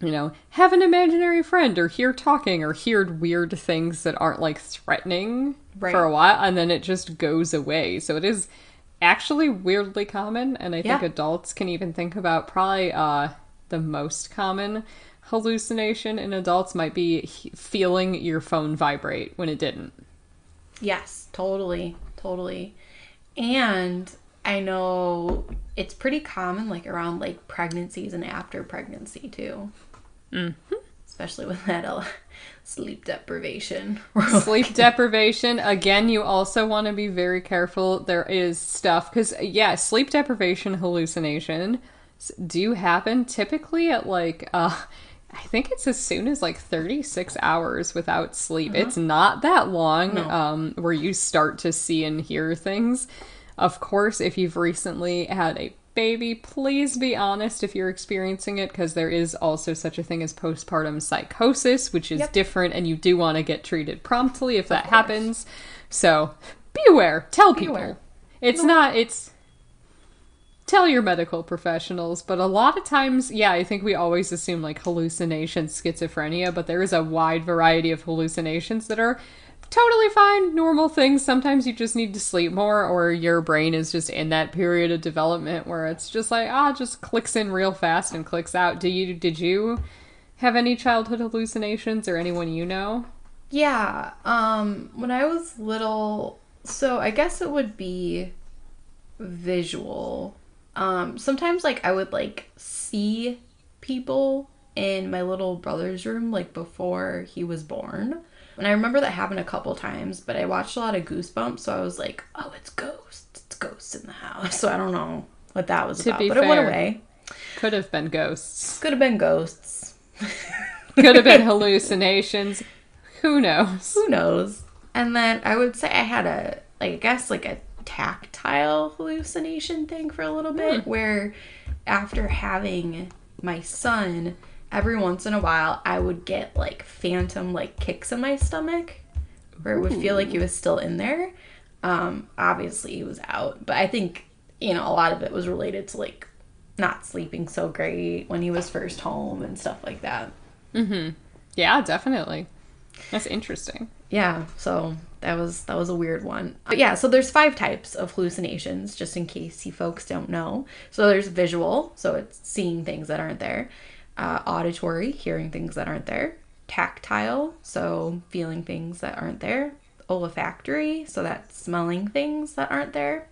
Speaker 2: you know, have an imaginary friend or hear talking or hear weird things that aren't like threatening
Speaker 3: Right.
Speaker 2: for a while and then it just goes away. So it is actually weirdly common and I think adults can even think about probably uh the most common hallucination in adults might be he- feeling your phone vibrate when it didn't.
Speaker 3: Yes, totally, totally. And I know it's pretty common, like around like pregnancies and after pregnancy too. Mm-hmm. Especially with that uh, *laughs* sleep deprivation. *laughs*
Speaker 2: sleep deprivation. Again you also want to be very careful. There is stuff because yeah sleep deprivation hallucination do happen typically at like uh i think it's as soon as like 36 hours without sleep. It's not that long um where you start to see and hear things. Of course if you've recently had a baby please be honest if you're experiencing it because there is also such a thing as postpartum psychosis which is
Speaker 3: Yep.
Speaker 2: different and you do want to get treated promptly if that happens so be aware tell people
Speaker 3: aware.
Speaker 2: it's not it's tell your medical professionals but a lot of times yeah i think we always assume like hallucinations schizophrenia but there is a wide variety of hallucinations that are totally fine normal things sometimes you just need to sleep more or your brain is just in that period of development where it's just like ah just clicks in real fast and clicks out do you did you have any childhood hallucinations or anyone you know
Speaker 3: Yeah, um when I was little, so I guess it would be visual. Um sometimes like I would like see people in my little brother's room like before he was born. And I remember that happened a couple times, but I watched a lot of Goosebumps, so I was like, "Oh, it's ghosts. It's ghosts in the house." So I don't know what that was
Speaker 2: To
Speaker 3: about,
Speaker 2: be
Speaker 3: but it went
Speaker 2: fair.
Speaker 3: away.
Speaker 2: could have been ghosts
Speaker 3: Could have been ghosts. *laughs*
Speaker 2: could have been *laughs* hallucinations who knows
Speaker 3: who knows and then i would say i had a like i guess like a tactile hallucination thing for a little bit hmm. where after having my son every once in a while i would get like phantom like kicks in my stomach where it would feel like he was still in there. Um obviously he was out. But i think you know a lot of it was related to like not sleeping so great when he was first home and stuff like that.
Speaker 2: Yeah, definitely. That's interesting.
Speaker 3: yeah so that was that was a weird one. But yeah so there's five types of hallucinations just in case you folks don't know. So there's visual so it's seeing things that aren't there uh, auditory hearing things that aren't there tactile so feeling things that aren't there olfactory so that's smelling things that aren't there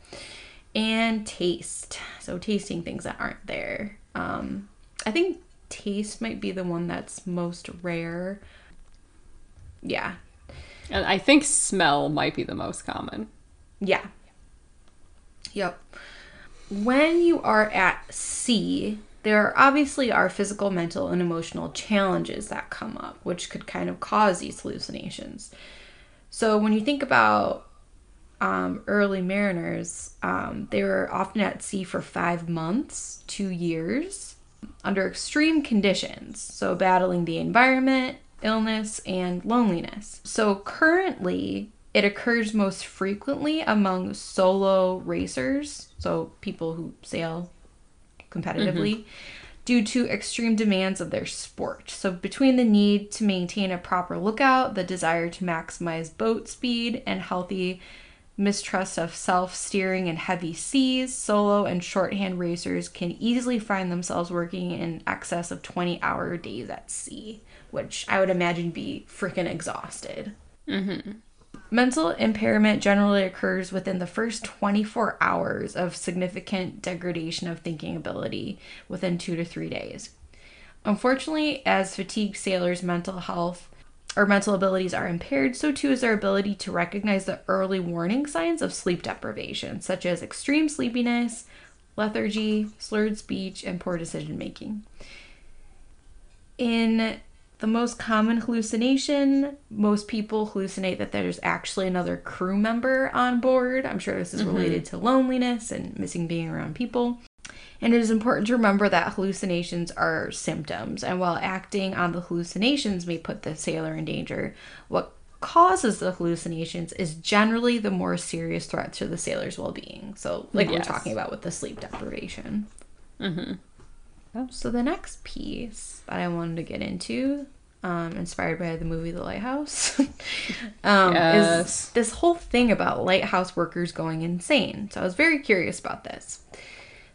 Speaker 3: and taste so tasting things that aren't there um, i think taste might be the one that's most rare yeah
Speaker 2: And I think smell might be the most common.
Speaker 3: Yeah. Yep. When you are at sea, there obviously are physical, mental, and emotional challenges that come up, which could kind of cause these hallucinations. So when you think about um, early mariners, um, they were often at sea for five months, two years, under extreme conditions. So battling the environment, illness, and loneliness. So currently, it occurs most frequently among solo racers, so people who sail competitively, mm-hmm. due to extreme demands of their sport. So, between the need to maintain a proper lookout, the desire to maximize boat speed, and healthy mistrust of self steering in heavy seas, solo and shorthand racers can easily find themselves working in excess of 20 hour days at sea, which I would imagine be freaking exhausted. Mm-hmm. Mental impairment generally occurs within the first 24 hours of significant degradation of thinking ability within two to three days. Unfortunately, as fatigued sailors' mental health or mental abilities are impaired, so too is their ability to recognize the early warning signs of sleep deprivation, such as extreme sleepiness, lethargy, slurred speech, and poor decision making. In the most common hallucination, most people hallucinate that there's actually another crew member on board. I'm sure this is related to loneliness and missing being around people. And it is important to remember that hallucinations are symptoms, and while acting on the hallucinations may put the sailor in danger, what causes the hallucinations is generally the more serious threat to the sailor's well-being. So, like
Speaker 2: Yes.
Speaker 3: we're talking about with the sleep deprivation. Mm-hmm. So the next piece that I wanted to get into, um, inspired by the movie The Lighthouse, *laughs* um,
Speaker 2: Yes.
Speaker 3: is this whole thing about lighthouse workers going insane. So I was very curious about this.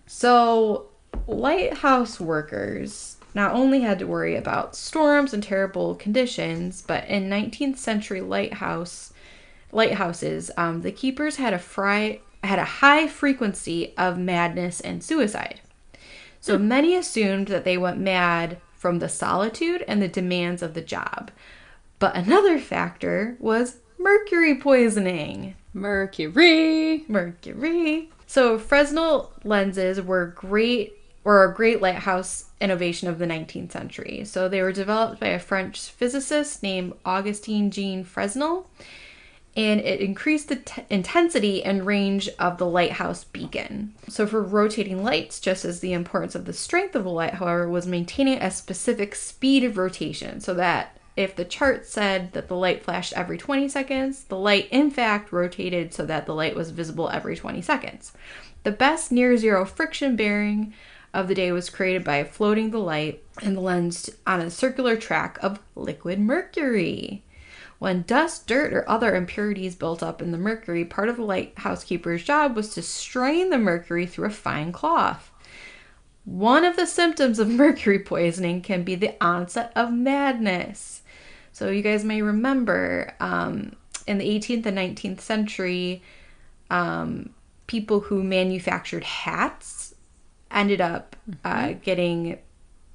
Speaker 3: So, lighthouse workers not only had to worry about storms and terrible conditions, but in 19th century lighthouse lighthouses, um, the keepers had a fry, had a high frequency of madness and suicide. So many assumed that they went mad from the solitude and the demands of the job. But another factor was mercury poisoning.
Speaker 2: Mercury.
Speaker 3: Mercury. So Fresnel lenses were great were a great lighthouse innovation of the 19th century. So they were developed by a French physicist named Augustine Jean Fresnel and it increased the t- intensity and range of the lighthouse beacon. So, for rotating lights, just as the importance of the strength of the light, however, was maintaining a specific speed of rotation so that if the chart said that the light flashed every 20 seconds, the light in fact rotated so that the light was visible every 20 seconds. The best near zero friction bearing of the day was created by floating the light and the lens on a circular track of liquid mercury. When dust, dirt, or other impurities built up in the mercury, part of the lighthouse keeper's job was to strain the mercury through a fine cloth. One of the symptoms of *laughs* mercury poisoning can be the onset of madness. So, you guys may remember um, in the 18th and 19th century, um, people who manufactured hats ended up uh, getting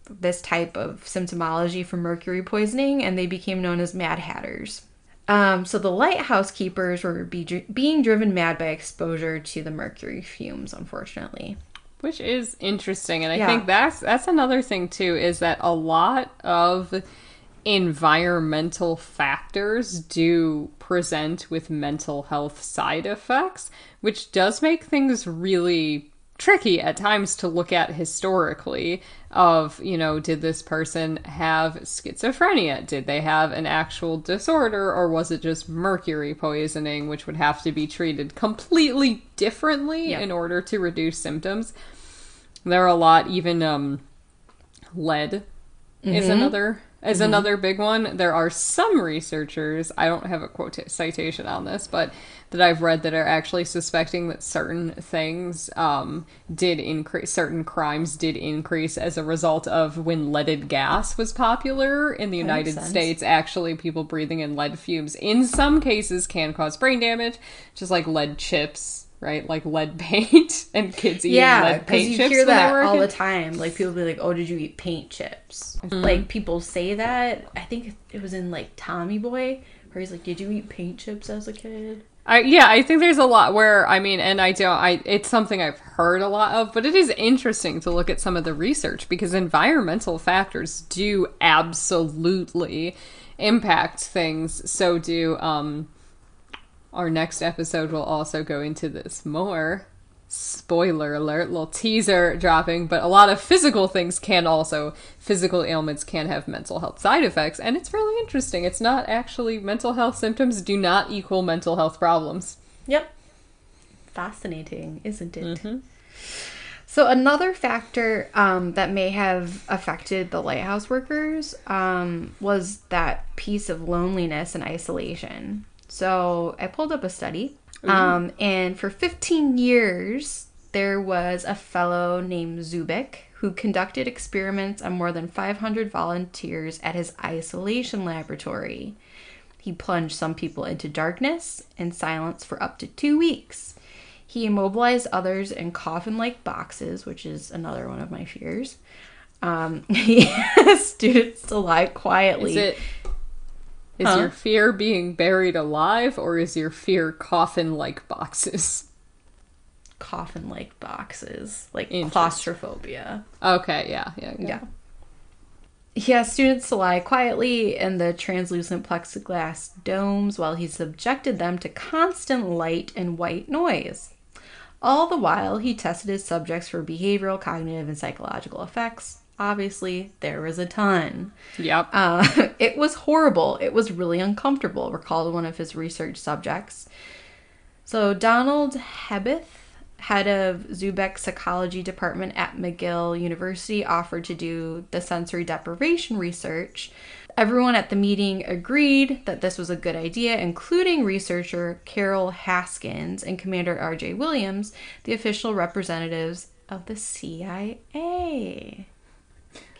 Speaker 3: this type of symptomology from mercury poisoning and they became known as mad hatters. Um, so the lighthouse keepers were be, being driven mad by exposure to the mercury fumes, unfortunately.
Speaker 2: Which is interesting, and I
Speaker 3: Yeah.
Speaker 2: think that's that's another thing too is that a lot of environmental factors do present with mental health side effects, which does make things really tricky at times to look at historically of you know did this person have schizophrenia? Did they have an actual disorder or was it just mercury poisoning which would have to be treated completely differently
Speaker 3: Yeah.
Speaker 2: in order to reduce symptoms? There are a lot even um lead is another is another big one there are some researchers i don't have a quote citation on this but that i've read that are actually suspecting that certain things um did increase certain crimes did increase as a result of when leaded gas was popular in the
Speaker 3: makes
Speaker 2: united states. Actually people breathing in lead fumes in some cases can cause brain damage just like lead chips right like lead paint *laughs* and kids eating
Speaker 3: Yeah,
Speaker 2: lead paint
Speaker 3: you
Speaker 2: chips
Speaker 3: hear
Speaker 2: when they
Speaker 3: that all the time. Like people be like, "Oh, did you eat paint chips?"
Speaker 2: Mm-hmm.
Speaker 3: Like people say that. I think it was in like Tommy Boy, where he's like, "Did you eat paint chips as a kid?"
Speaker 2: I, yeah, I think there's a lot where I mean, and I don't. I it's something I've heard a lot of, but it is interesting to look at some of the research because environmental factors do absolutely impact things. So do um, our next episode will also go into this more. Spoiler alert, little teaser dropping, but a lot of physical things can also, physical ailments can have mental health side effects, and it's really interesting. It's not actually, mental health symptoms do not equal mental health problems.
Speaker 3: Yep. Fascinating, isn't it? So another factor um, that may have affected the lighthouse workers um, was that piece of loneliness and isolation. So I pulled up a study, um, and for 15 years there was a fellow named Zubek who conducted experiments on more than 500 volunteers at his isolation laboratory. He plunged some people into darkness and silence for up to two weeks. He immobilized others in coffin like boxes, which is another one of my fears. Um, *laughs* he asked students to lie quietly.
Speaker 2: Is it is
Speaker 3: Huh?
Speaker 2: your fear being buried alive or is your fear coffin like boxes?
Speaker 3: coffin like boxes, like claustrophobia.
Speaker 2: Okay, yeah, yeah, okay.
Speaker 3: Yeah. He asked students to lie quietly in the translucent plexiglass domes while he subjected them to constant light and white noise. All the while, he tested his subjects for behavioral, cognitive, and psychological effects. Obviously, there was a ton.
Speaker 2: Yep.
Speaker 3: Uh, *laughs* it was horrible. It was really uncomfortable, recalled one of his research subjects. So, Donald Hebb, head of Zubek Psychology Department at McGill University, offered to do the sensory deprivation research. Everyone at the meeting agreed that this was a good idea, including researcher Caryl Haskins and Commander R.J. Williams, the official representatives of the CIA.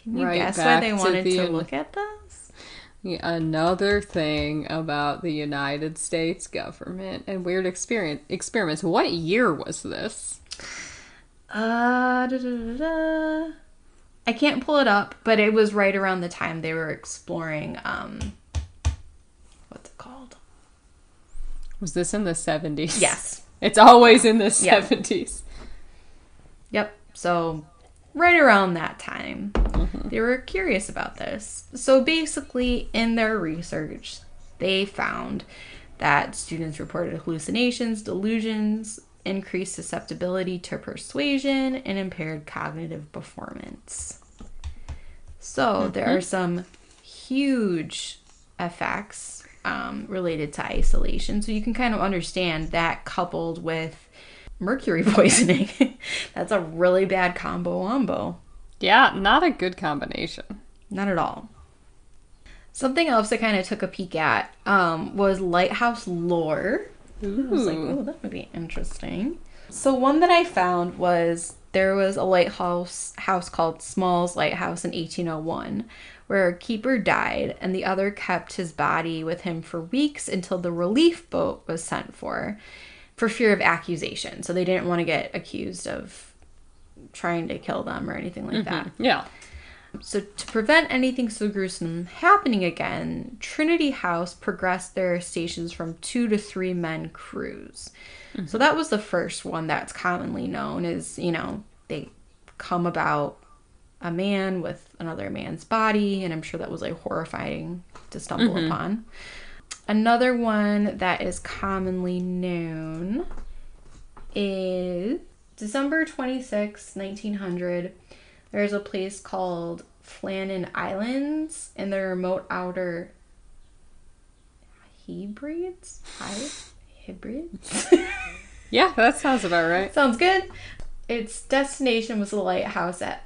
Speaker 3: Can you
Speaker 2: Right
Speaker 3: guess why they
Speaker 2: to
Speaker 3: wanted
Speaker 2: the-
Speaker 3: to look at this?
Speaker 2: Yeah, Another thing about the United States government and weird experience experiments. What year was this?
Speaker 3: Uh, da, da, da. I can't pull it up, but it was right around the time they were exploring. Um, what's it called?
Speaker 2: Was this in the 70s?
Speaker 3: Yes. *laughs*
Speaker 2: It's always in the
Speaker 3: Yeah.
Speaker 2: 70s.
Speaker 3: Yep. So, right around that time, they were curious about this. So, basically, in their research, they found that students reported hallucinations, delusions, increased susceptibility to persuasion, and impaired cognitive performance. So, there are some huge effects um, related to isolation. So, you can kind of understand that coupled with mercury *laughs* poisoning. That's a really bad combo wombo.
Speaker 2: Yeah, not a good combination.
Speaker 3: Not at all. Something else I kind of took a peek at um, was lighthouse lore. I was like,
Speaker 2: Ooh.
Speaker 3: oh, that would be interesting. So one that I found was there was a lighthouse house called Small's Lighthouse in 1801, where a keeper died, and the other kept his body with him for weeks until the relief boat was sent for, for fear of accusation. So they didn't want to get accused of trying to kill them or anything like that. Mm-hmm.
Speaker 2: Yeah.
Speaker 3: So, to prevent anything so gruesome happening again, Trinity House progressed their stations from two to three men crews. So, mm-hmm. that was the first one that's commonly known is, you know, they come about a man with another man's body, and I'm sure that was like horrifying to stumble mm-hmm. upon. Another one that is commonly known is December 26, 1900. There's a place called Flannan Islands in the remote outer Hebrides? Hi- Hebrides? *laughs*
Speaker 2: Yeah, that sounds about right.
Speaker 3: Sounds good. Its destination was the lighthouse at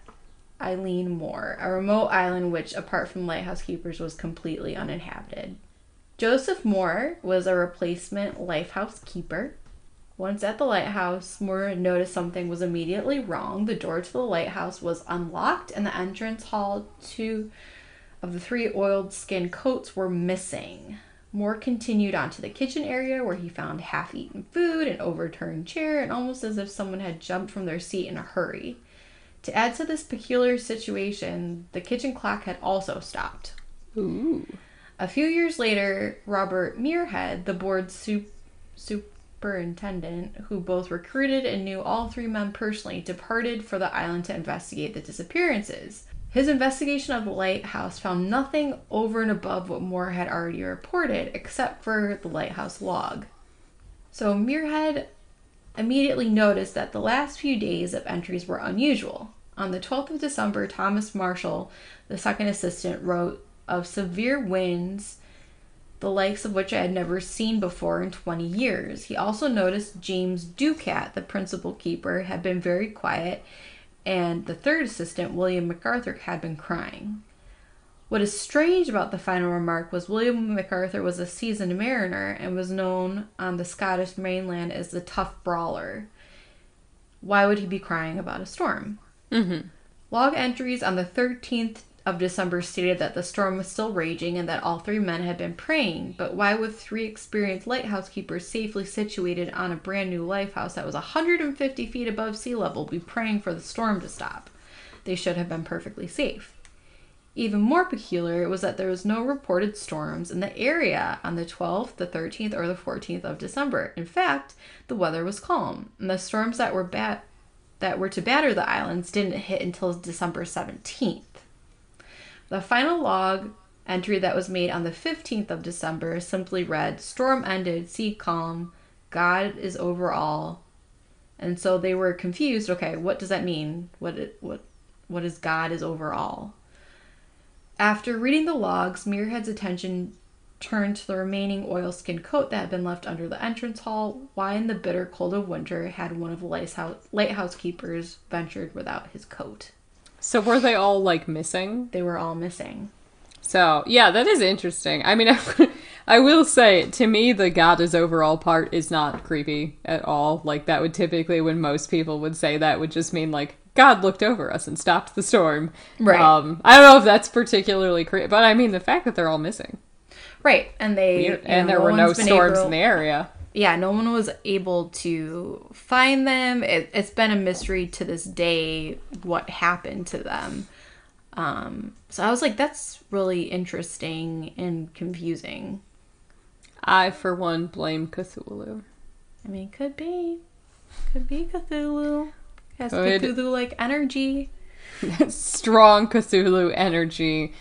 Speaker 3: Eilean Mor, a remote island which, apart from lighthouse keepers, was completely uninhabited. Joseph Moore was a replacement lighthouse keeper. Once at the lighthouse, Moore noticed something was immediately wrong. The door to the lighthouse was unlocked, and the entrance hall two of the three oiled skin coats were missing. Moore continued on to the kitchen area where he found half eaten food, an overturned chair, and almost as if someone had jumped from their seat in a hurry. To add to this peculiar situation, the kitchen clock had also stopped.
Speaker 2: Ooh.
Speaker 3: A few years later, Robert Muirhead, the board's su- superintendent, who both recruited and knew all three men personally, departed for the island to investigate the disappearances. His investigation of the lighthouse found nothing over and above what Moore had already reported, except for the lighthouse log. So Muirhead immediately noticed that the last few days of entries were unusual. On the 12th of December, Thomas Marshall, the second assistant, wrote of severe winds, the likes of which I had never seen before in 20 years. He also noticed James Ducat, the principal keeper, had been very quiet, and the third assistant, William MacArthur, had been crying. What is strange about the final remark was William MacArthur was a seasoned mariner and was known on the Scottish mainland as the tough brawler. Why would he be crying about a storm?
Speaker 2: Mm-hmm.
Speaker 3: Log entries on the 13th of December stated that the storm was still raging and that all three men had been praying, but why would three experienced lighthouse keepers safely situated on a brand new lighthouse that was 150 feet above sea level be praying for the storm to stop? They should have been perfectly safe. Even more peculiar was that there was no reported storms in the area on the 12th, the 13th, or the 14th of December. In fact, the weather was calm, and the storms that were bat- that were to batter the islands didn't hit until December 17th. The final log entry that was made on the 15th of December simply read Storm ended, sea calm, God is over all. And so they were confused. Okay, what does that mean? What it, what what is God is over all. After reading the logs, Muirhead's attention turned to the remaining oilskin coat that had been left under the entrance hall. Why, in the bitter cold of winter, had one of the lighthouse, lighthouse keepers ventured without his coat?
Speaker 2: So were they all like missing?
Speaker 3: They were all missing.
Speaker 2: So yeah, that is interesting. I mean, I, *laughs* I will say to me, the God is overall part is not creepy at all. Like that would typically, when most people would say that, would just mean like God looked over us and stopped the storm.
Speaker 3: Right.
Speaker 2: Um, I don't know if that's particularly creepy, but I mean the fact that they're all missing,
Speaker 3: Right, and they you
Speaker 2: and
Speaker 3: know,
Speaker 2: there were no storms in the area.
Speaker 3: Yeah, no one was able to find them. It, it's been a mystery to this day what happened to them. Um, so I was like, that's really interesting and confusing.
Speaker 2: I, for one, blame Cthulhu.
Speaker 3: I mean, could be, could be Cthulhu. Has. Cthulhu like energy. *laughs*
Speaker 2: Strong Cthulhu energy.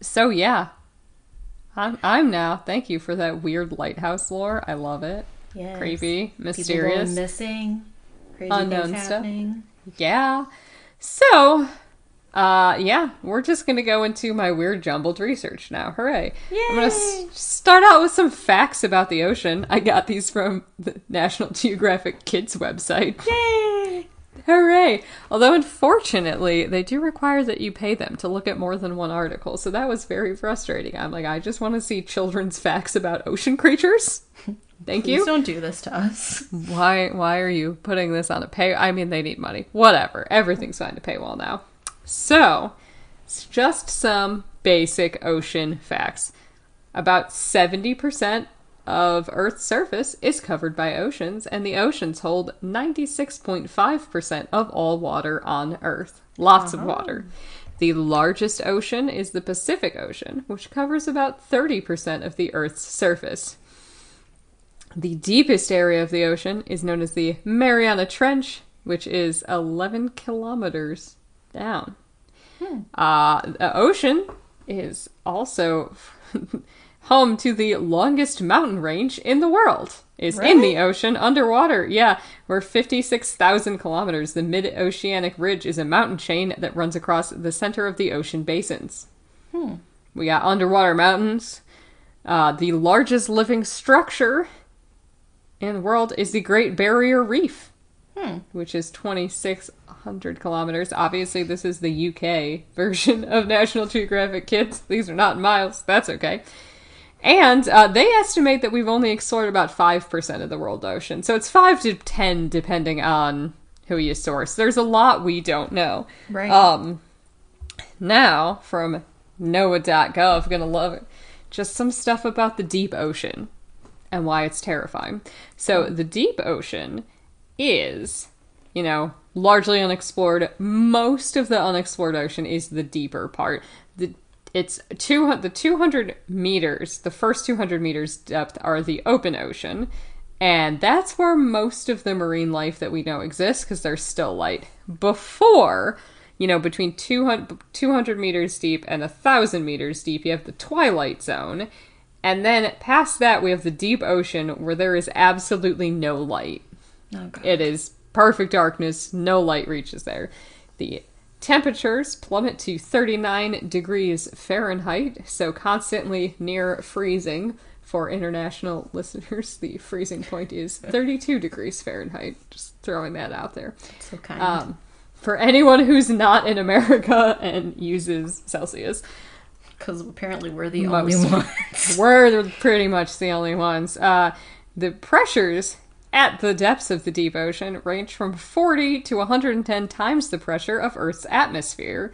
Speaker 2: So yeah, I'm I'm now. Thank you for that weird lighthouse lore. I love it.
Speaker 3: Yes.
Speaker 2: Creepy, mysterious.
Speaker 3: missing. Crazy
Speaker 2: Unknown stuff.
Speaker 3: happening.
Speaker 2: Yeah. So, uh, yeah, we're just gonna go into my weird jumbled research now. Hooray! Yay. I'm gonna s- start out with some facts about the ocean. I got these from the National Geographic Kids website.
Speaker 3: Yay!
Speaker 2: Hooray! Although, unfortunately, they do require that you pay them to look at more than one article, so that was very frustrating. I'm like, I just want to see children's *laughs* facts about ocean creatures. Thank
Speaker 3: Please
Speaker 2: you.
Speaker 3: don't do this to us.
Speaker 2: Why why are you putting this on a pay I mean they need money. Whatever. Everything's fine to paywall now. So, it's just some basic ocean facts. About 70% of Earth's surface is covered by oceans, and the oceans hold 96.5% of all water on Earth. Lots of water. The largest ocean is the Pacific Ocean, which covers about 30% of the Earth's surface. The deepest area of the ocean is known as the Mariana Trench, which is 11 kilometers down. Uh, the ocean is also *laughs* home to the longest mountain range in the world. Is in the ocean underwater. Yeah, we're 56,000 kilometers. The mid-oceanic ridge is a mountain chain that runs across the center of the ocean basins. We got underwater mountains. Uh, the largest living structure in the world is the Great Barrier Reef, which is 2,600 kilometers. Obviously, this is the UK *laughs* version of National Geographic Kids. These are not miles. That's okay. And uh, they estimate that we've only explored about 5% of the world ocean. So it's 5 to 10, depending on who you source. There's a lot we don't know.
Speaker 3: Right.
Speaker 2: Um, now, from NOAA.gov, gonna love it. Just some stuff about the deep ocean and why it's terrifying. So, the deep ocean is, you know, largely unexplored. Most of the unexplored ocean is the deeper part. It's two the 200 meters, the first 200 meters depth are the open ocean. And that's where most of the marine life that we know exists because there's still light. Before, you know, between 200, 200 meters deep and 1,000 meters deep, you have the twilight zone. And then past that, we have the deep ocean where there is absolutely no light.
Speaker 3: Oh.
Speaker 2: It is perfect darkness, no light reaches there. The temperatures plummet to 39 degrees Fahrenheit, so constantly near freezing. For international *laughs* listeners, the freezing point is 32 degrees Fahrenheit. Just throwing that out there.
Speaker 3: so kind.
Speaker 2: Um, for anyone who's not in America and uses Celsius,
Speaker 3: Because apparently we're the
Speaker 2: most.
Speaker 3: only *laughs* ones.
Speaker 2: we're pretty much the only ones. Uh, the pressures at the depths of the deep ocean range from 40 to 110 times the pressure of Earth's atmosphere.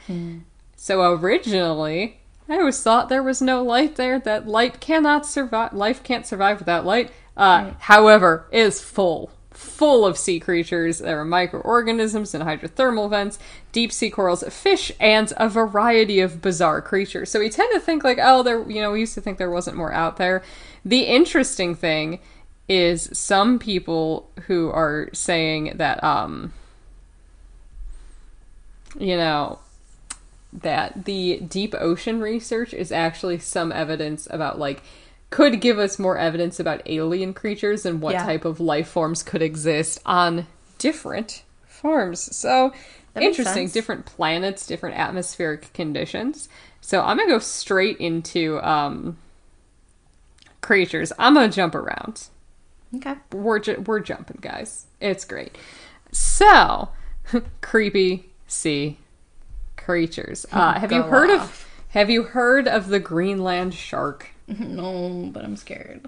Speaker 2: So originally, I always thought there was no light there. That light cannot survive. Life can't survive without light. Uh, However, it is full, full of sea creatures. There are microorganisms and hydrothermal vents, deep sea corals, fish, and a variety of bizarre creatures. So we tend to think like, oh, there. You know, we used to think there wasn't more out there. The interesting thing is some people who are saying that, um, you know, that the deep ocean research is actually some evidence about like could give us more evidence about alien creatures and what
Speaker 3: Yeah.
Speaker 2: type of life forms could exist on different forms. So
Speaker 3: makes
Speaker 2: interesting. Different planets, different atmospheric conditions. So I'm gonna go straight into um, creatures. I'm gonna jump around.
Speaker 3: Okay.
Speaker 2: We're ju- we're jumping, guys. It's great. So *laughs* creepy sea creatures. Uh, have you
Speaker 3: Go
Speaker 2: heard of. Have you heard of the Greenland shark? *laughs*
Speaker 3: No, but I'm scared.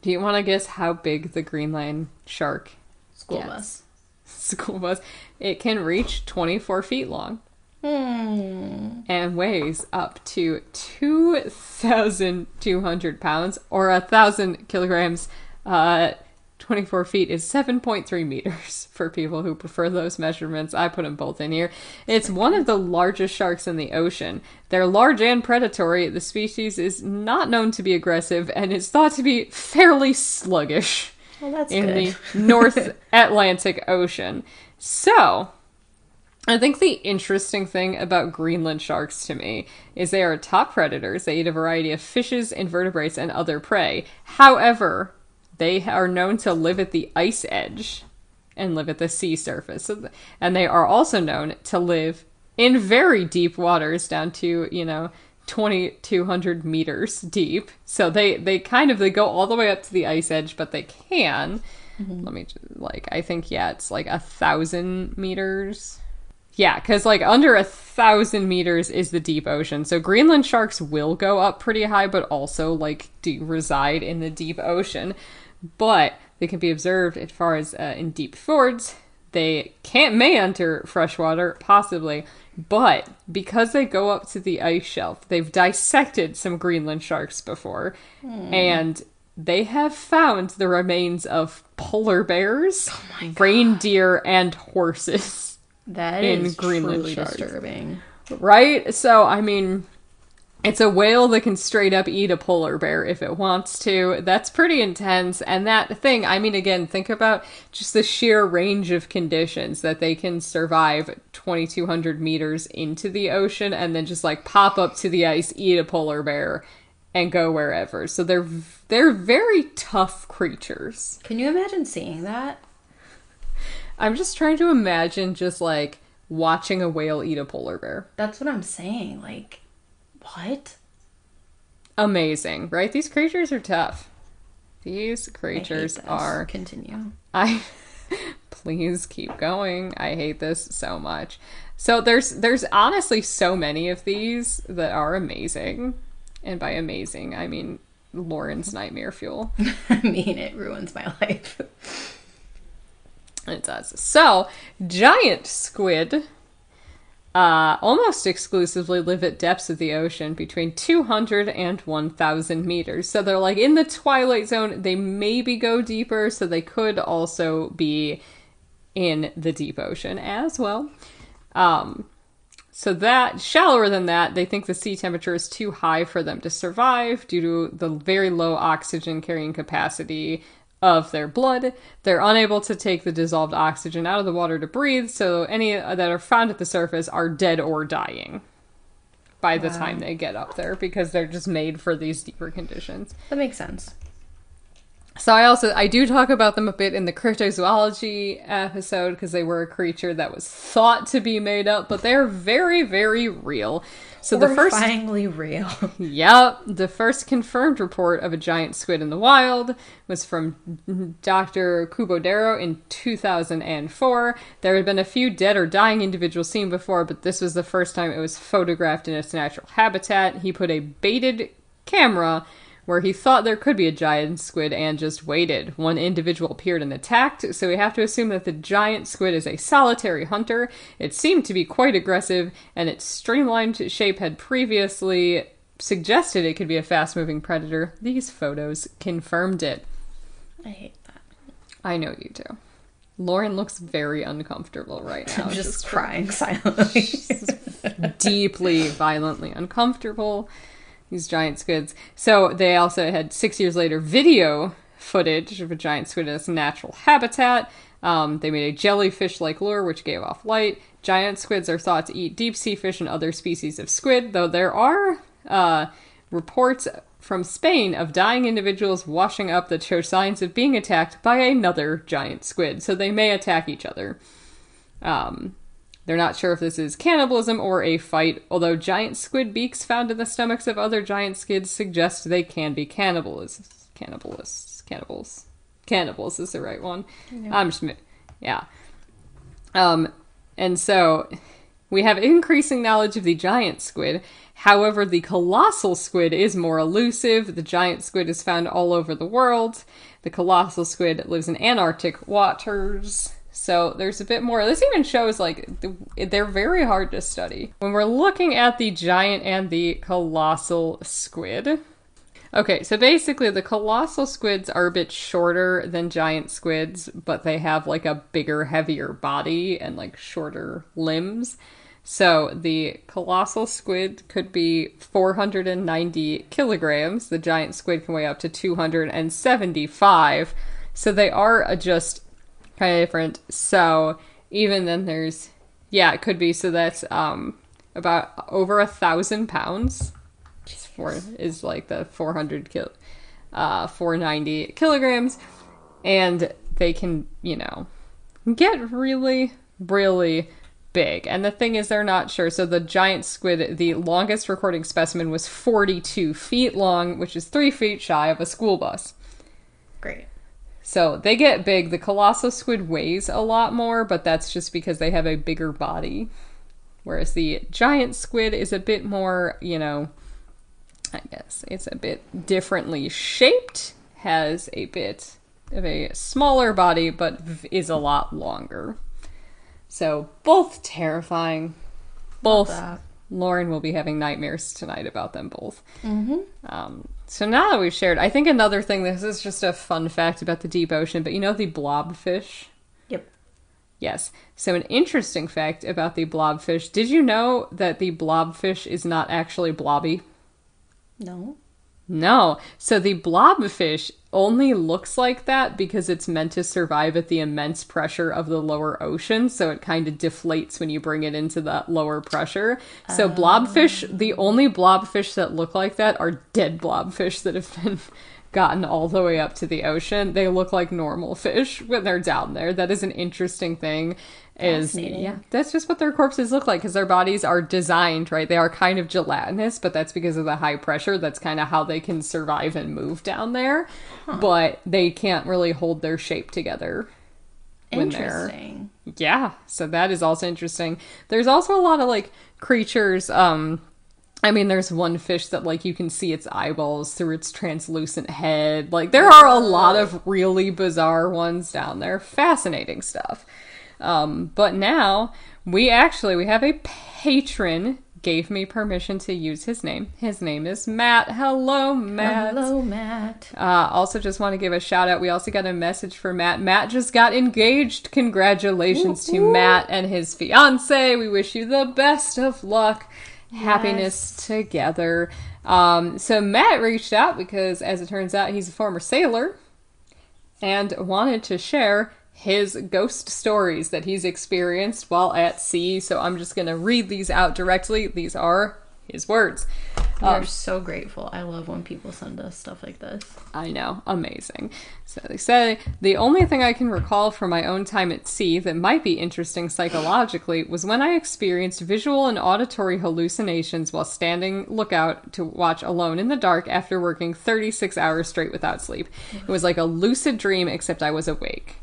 Speaker 2: Do you want to guess how big the Greenland shark
Speaker 3: School
Speaker 2: Yes.
Speaker 3: bus. *laughs*
Speaker 2: school was? It can reach 24 feet long
Speaker 3: Hmm.
Speaker 2: and weighs up to 2,200 pounds or a thousand kilograms. Uh, 24 feet is 7.3 meters *laughs* for people who prefer those measurements. I put them both in here. It's one of the largest sharks in the ocean. They're large and predatory. The species is not known to be aggressive and is thought to be fairly sluggish
Speaker 3: Well, that's
Speaker 2: in
Speaker 3: good.
Speaker 2: the *laughs* North Atlantic Ocean. So, I think the interesting thing about Greenland sharks to me is they are top predators. They eat a variety of fishes, invertebrates, and other prey. However, they are known to live at the ice edge and live at the sea surface. And they are also known to live in very deep waters down to, you know, 2200 meters deep. So they they kind of they go all the way up to the ice edge, but they can mm-hmm. let me like I think yeah, it's like a thousand meters. Yeah, because like under a thousand meters is the deep ocean. So Greenland sharks will go up pretty high, but also like do reside in the deep ocean. But they can be observed as far as uh, in deep fjords. They can't may enter freshwater, possibly, but because they go up to the ice shelf, they've dissected some Greenland sharks before, and they have found the remains of polar bears, reindeer, and horses.
Speaker 3: That
Speaker 2: in
Speaker 3: is
Speaker 2: Greenland
Speaker 3: truly
Speaker 2: sharks.
Speaker 3: disturbing.
Speaker 2: Right? So, I mean, it's a whale that can straight up eat a polar bear if it wants to. That's pretty intense. And that thing, I mean, again, think about just the sheer range of conditions that they can survive 2,200 meters into the ocean and then just like pop up to the ice, eat a polar bear, and go wherever. So they're they're very tough creatures.
Speaker 3: Can you imagine seeing that?
Speaker 2: I'm just trying to imagine just like watching a whale eat a polar bear.
Speaker 3: That's what I'm saying. Like, what?
Speaker 2: amazing, right? These creatures are tough. These creatures are.
Speaker 3: Continue.
Speaker 2: I *laughs* please keep going. I hate this so much. So there's there's honestly so many of these that are amazing, and by amazing I mean Lauren's nightmare fuel. *laughs*
Speaker 3: I mean, it ruins my life.
Speaker 2: It does. So, giant squid uh, almost exclusively live at depths of the ocean between 200 and 1,000 meters. So they're like in the twilight zone. They maybe go deeper, so they could also be in the deep ocean as well. Um, so that shallower than that, they think the sea temperature is too high for them to survive due to the very low oxygen carrying capacity of their blood. They're unable to take the dissolved oxygen out of the water to breathe, so any that are found at the surface are dead or dying by the time they get up there because they're just made for these deeper conditions.
Speaker 3: That makes sense.
Speaker 2: So I also I do talk about them a bit in the cryptozoology episode because they were a creature that was thought to be made up, but they're very very real. So the first
Speaker 3: real. *laughs*
Speaker 2: Yep, the first confirmed report of a giant squid in the wild was from Dr. Kubodera in 2004. There had been a few dead or dying individuals seen before, but this was the first time it was photographed in its natural habitat. He put a baited camera where he thought there could be a giant squid and just waited. One individual appeared and attacked, so we have to assume that the giant squid is a solitary hunter. It seemed to be quite aggressive, and its streamlined shape had previously suggested it could be a fast moving predator. These photos confirmed it.
Speaker 3: I hate that.
Speaker 2: I know you do. Lauren looks very uncomfortable right now.
Speaker 3: I'm just crying *laughs* silently.
Speaker 2: deeply, violently uncomfortable. These giant squids. So they also had six years later video footage of a giant squid in its natural habitat. Um, they made a jellyfish-like lure which gave off light. Giant squids are thought to eat deep sea fish and other species of squid, though there are uh, reports from Spain of dying individuals washing up that show signs of being attacked by another giant squid. So they may attack each other. Um, They're not sure if this is cannibalism or a fight, although giant squid beaks found in the stomachs of other giant squids suggest they can be cannibalists. Cannibalists. Cannibals. Cannibals is the right one. I'm just, yeah. Um, and so we have increasing knowledge of the giant squid. However, the colossal squid is more elusive. The giant squid is found all over the world. The colossal squid lives in Antarctic waters. So there's a bit more. This even shows like they're very hard to study. When we're looking at the giant and the colossal squid, Okay, so basically the colossal squids are a bit shorter than giant squids, but they have like a bigger, heavier body and like shorter limbs. So the colossal squid could be 490 kilograms. The giant squid can weigh up to 275. So they are just kind of different. So even then there's yeah, it could be so that's um about over a thousand pounds four is like the 400 kil, uh, 490 kilograms, and they can, you know, get really, really big. And the thing is, they're not sure. So the giant squid, the longest recording specimen was 42 feet long, which is three feet shy of a school bus.
Speaker 3: Great.
Speaker 2: So they get big. The colossal squid weighs a lot more, but that's just because they have a bigger body. Whereas the giant squid is a bit more, you know, I guess it's a bit differently shaped, has a bit of a smaller body, but is a lot longer. So both terrifying. Both. Lauren will be having nightmares tonight about them both. Mm-hmm. Um, so now that we've shared, I think another thing. This is just a fun fact about the deep ocean, but you know the blobfish.
Speaker 3: Yep.
Speaker 2: Yes. So an interesting fact about the blobfish. Did you know that the blobfish is not actually blobby?
Speaker 3: No.
Speaker 2: No. So the blobfish only looks like that because it's meant to survive at the immense pressure of the lower ocean. So it kind of deflates when you bring it into that lower pressure. So oh. blobfish, the only blobfish that look like that are dead blobfish that have been gotten all the way up to the ocean. They look like normal fish when they're down there. That is an interesting thing. Is yeah, that's just what their corpses look like because their bodies are designed right. They are kind of gelatinous, but that's because of the high pressure. That's kind of how they can survive and move down there. But they can't really hold their shape together when they're
Speaker 3: Interesting.
Speaker 2: yeah so that is also interesting there's also a lot of like creatures um i mean there's one fish that like you can see its eyeballs through its translucent head like there are a lot of really bizarre ones down there fascinating stuff um but now we actually we have a patron gave me permission to use his name his name is matt hello matt
Speaker 3: Hello, Matt.
Speaker 2: uh, also, just want to give a shout out. We also got a message for Matt. Matt just got engaged. Congratulations to Matt and his fiance. We wish you the best of luck, happiness together. Um, so Matt reached out because, as it turns out, he's a former sailor and wanted to share his ghost stories that he's experienced while at sea. So I'm just going to read these out directly. These are his words. Oh.
Speaker 3: We're so grateful. I love when people send us stuff like this.
Speaker 2: I know, amazing. So they say the only thing I can recall from my own time at sea that might be interesting psychologically was when I experienced visual and auditory hallucinations while standing lookout to watch alone in the dark after working 36 hours straight without sleep. It was like a lucid dream, except I was awake.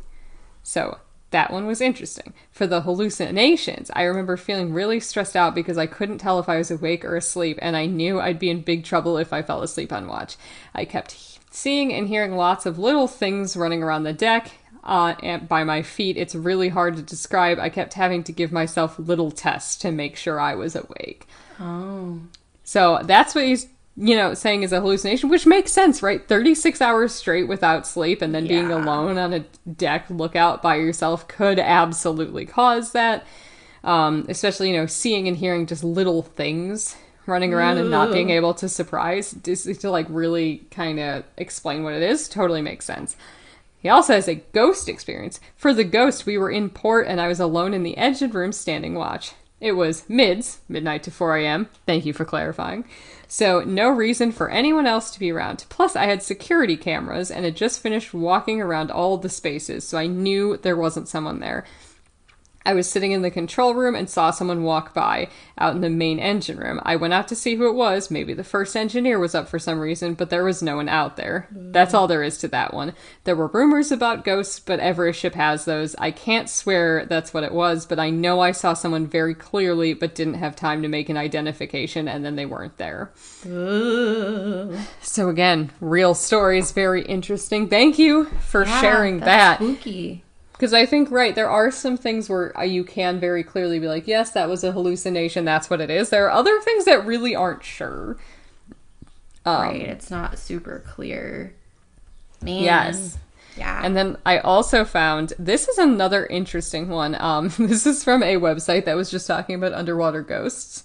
Speaker 2: So that one was interesting. For the hallucinations, I remember feeling really stressed out because I couldn't tell if I was awake or asleep, and I knew I'd be in big trouble if I fell asleep on watch. I kept seeing and hearing lots of little things running around the deck. Uh, and by my feet, it's really hard to describe. I kept having to give myself little tests to make sure I was awake.
Speaker 3: Oh.
Speaker 2: So that's what he's, you know, saying is a hallucination, which makes sense, right? 36 hours straight without sleep and then being alone on a deck lookout by yourself could absolutely cause that. Um, especially, you know, seeing and hearing just little things running around and not being able to surprise, just to like really kind of explain what it is, totally makes sense. He also has a ghost experience. For the ghost, we were in port and I was alone in the engine room standing watch. It was mids, midnight to 4 a.m. Thank you for clarifying. So, no reason for anyone else to be around. Plus, I had security cameras and had just finished walking around all the spaces, so I knew there wasn't someone there. I was sitting in the control room and saw someone walk by out in the main engine room. I went out to see who it was. Maybe the first engineer was up for some reason, but there was no one out there. That's all there is to that one. There were rumors about ghosts, but every ship has those. I can't swear that's what it was, but I know I saw someone very clearly, but didn't have time to make an identification, and then they weren't there. So, again, real stories, very interesting. Thank you for sharing that.
Speaker 3: Spooky.
Speaker 2: Because I think, right, there are some things where uh, you can very clearly be like, yes, that was a hallucination, that's what it is. There are other things that really aren't sure. Um,
Speaker 3: right. It's not super clear. Man.
Speaker 2: Yes.
Speaker 3: Yeah.
Speaker 2: And then I also found this is another interesting one. Um, *laughs* this is from a website that was just talking about underwater ghosts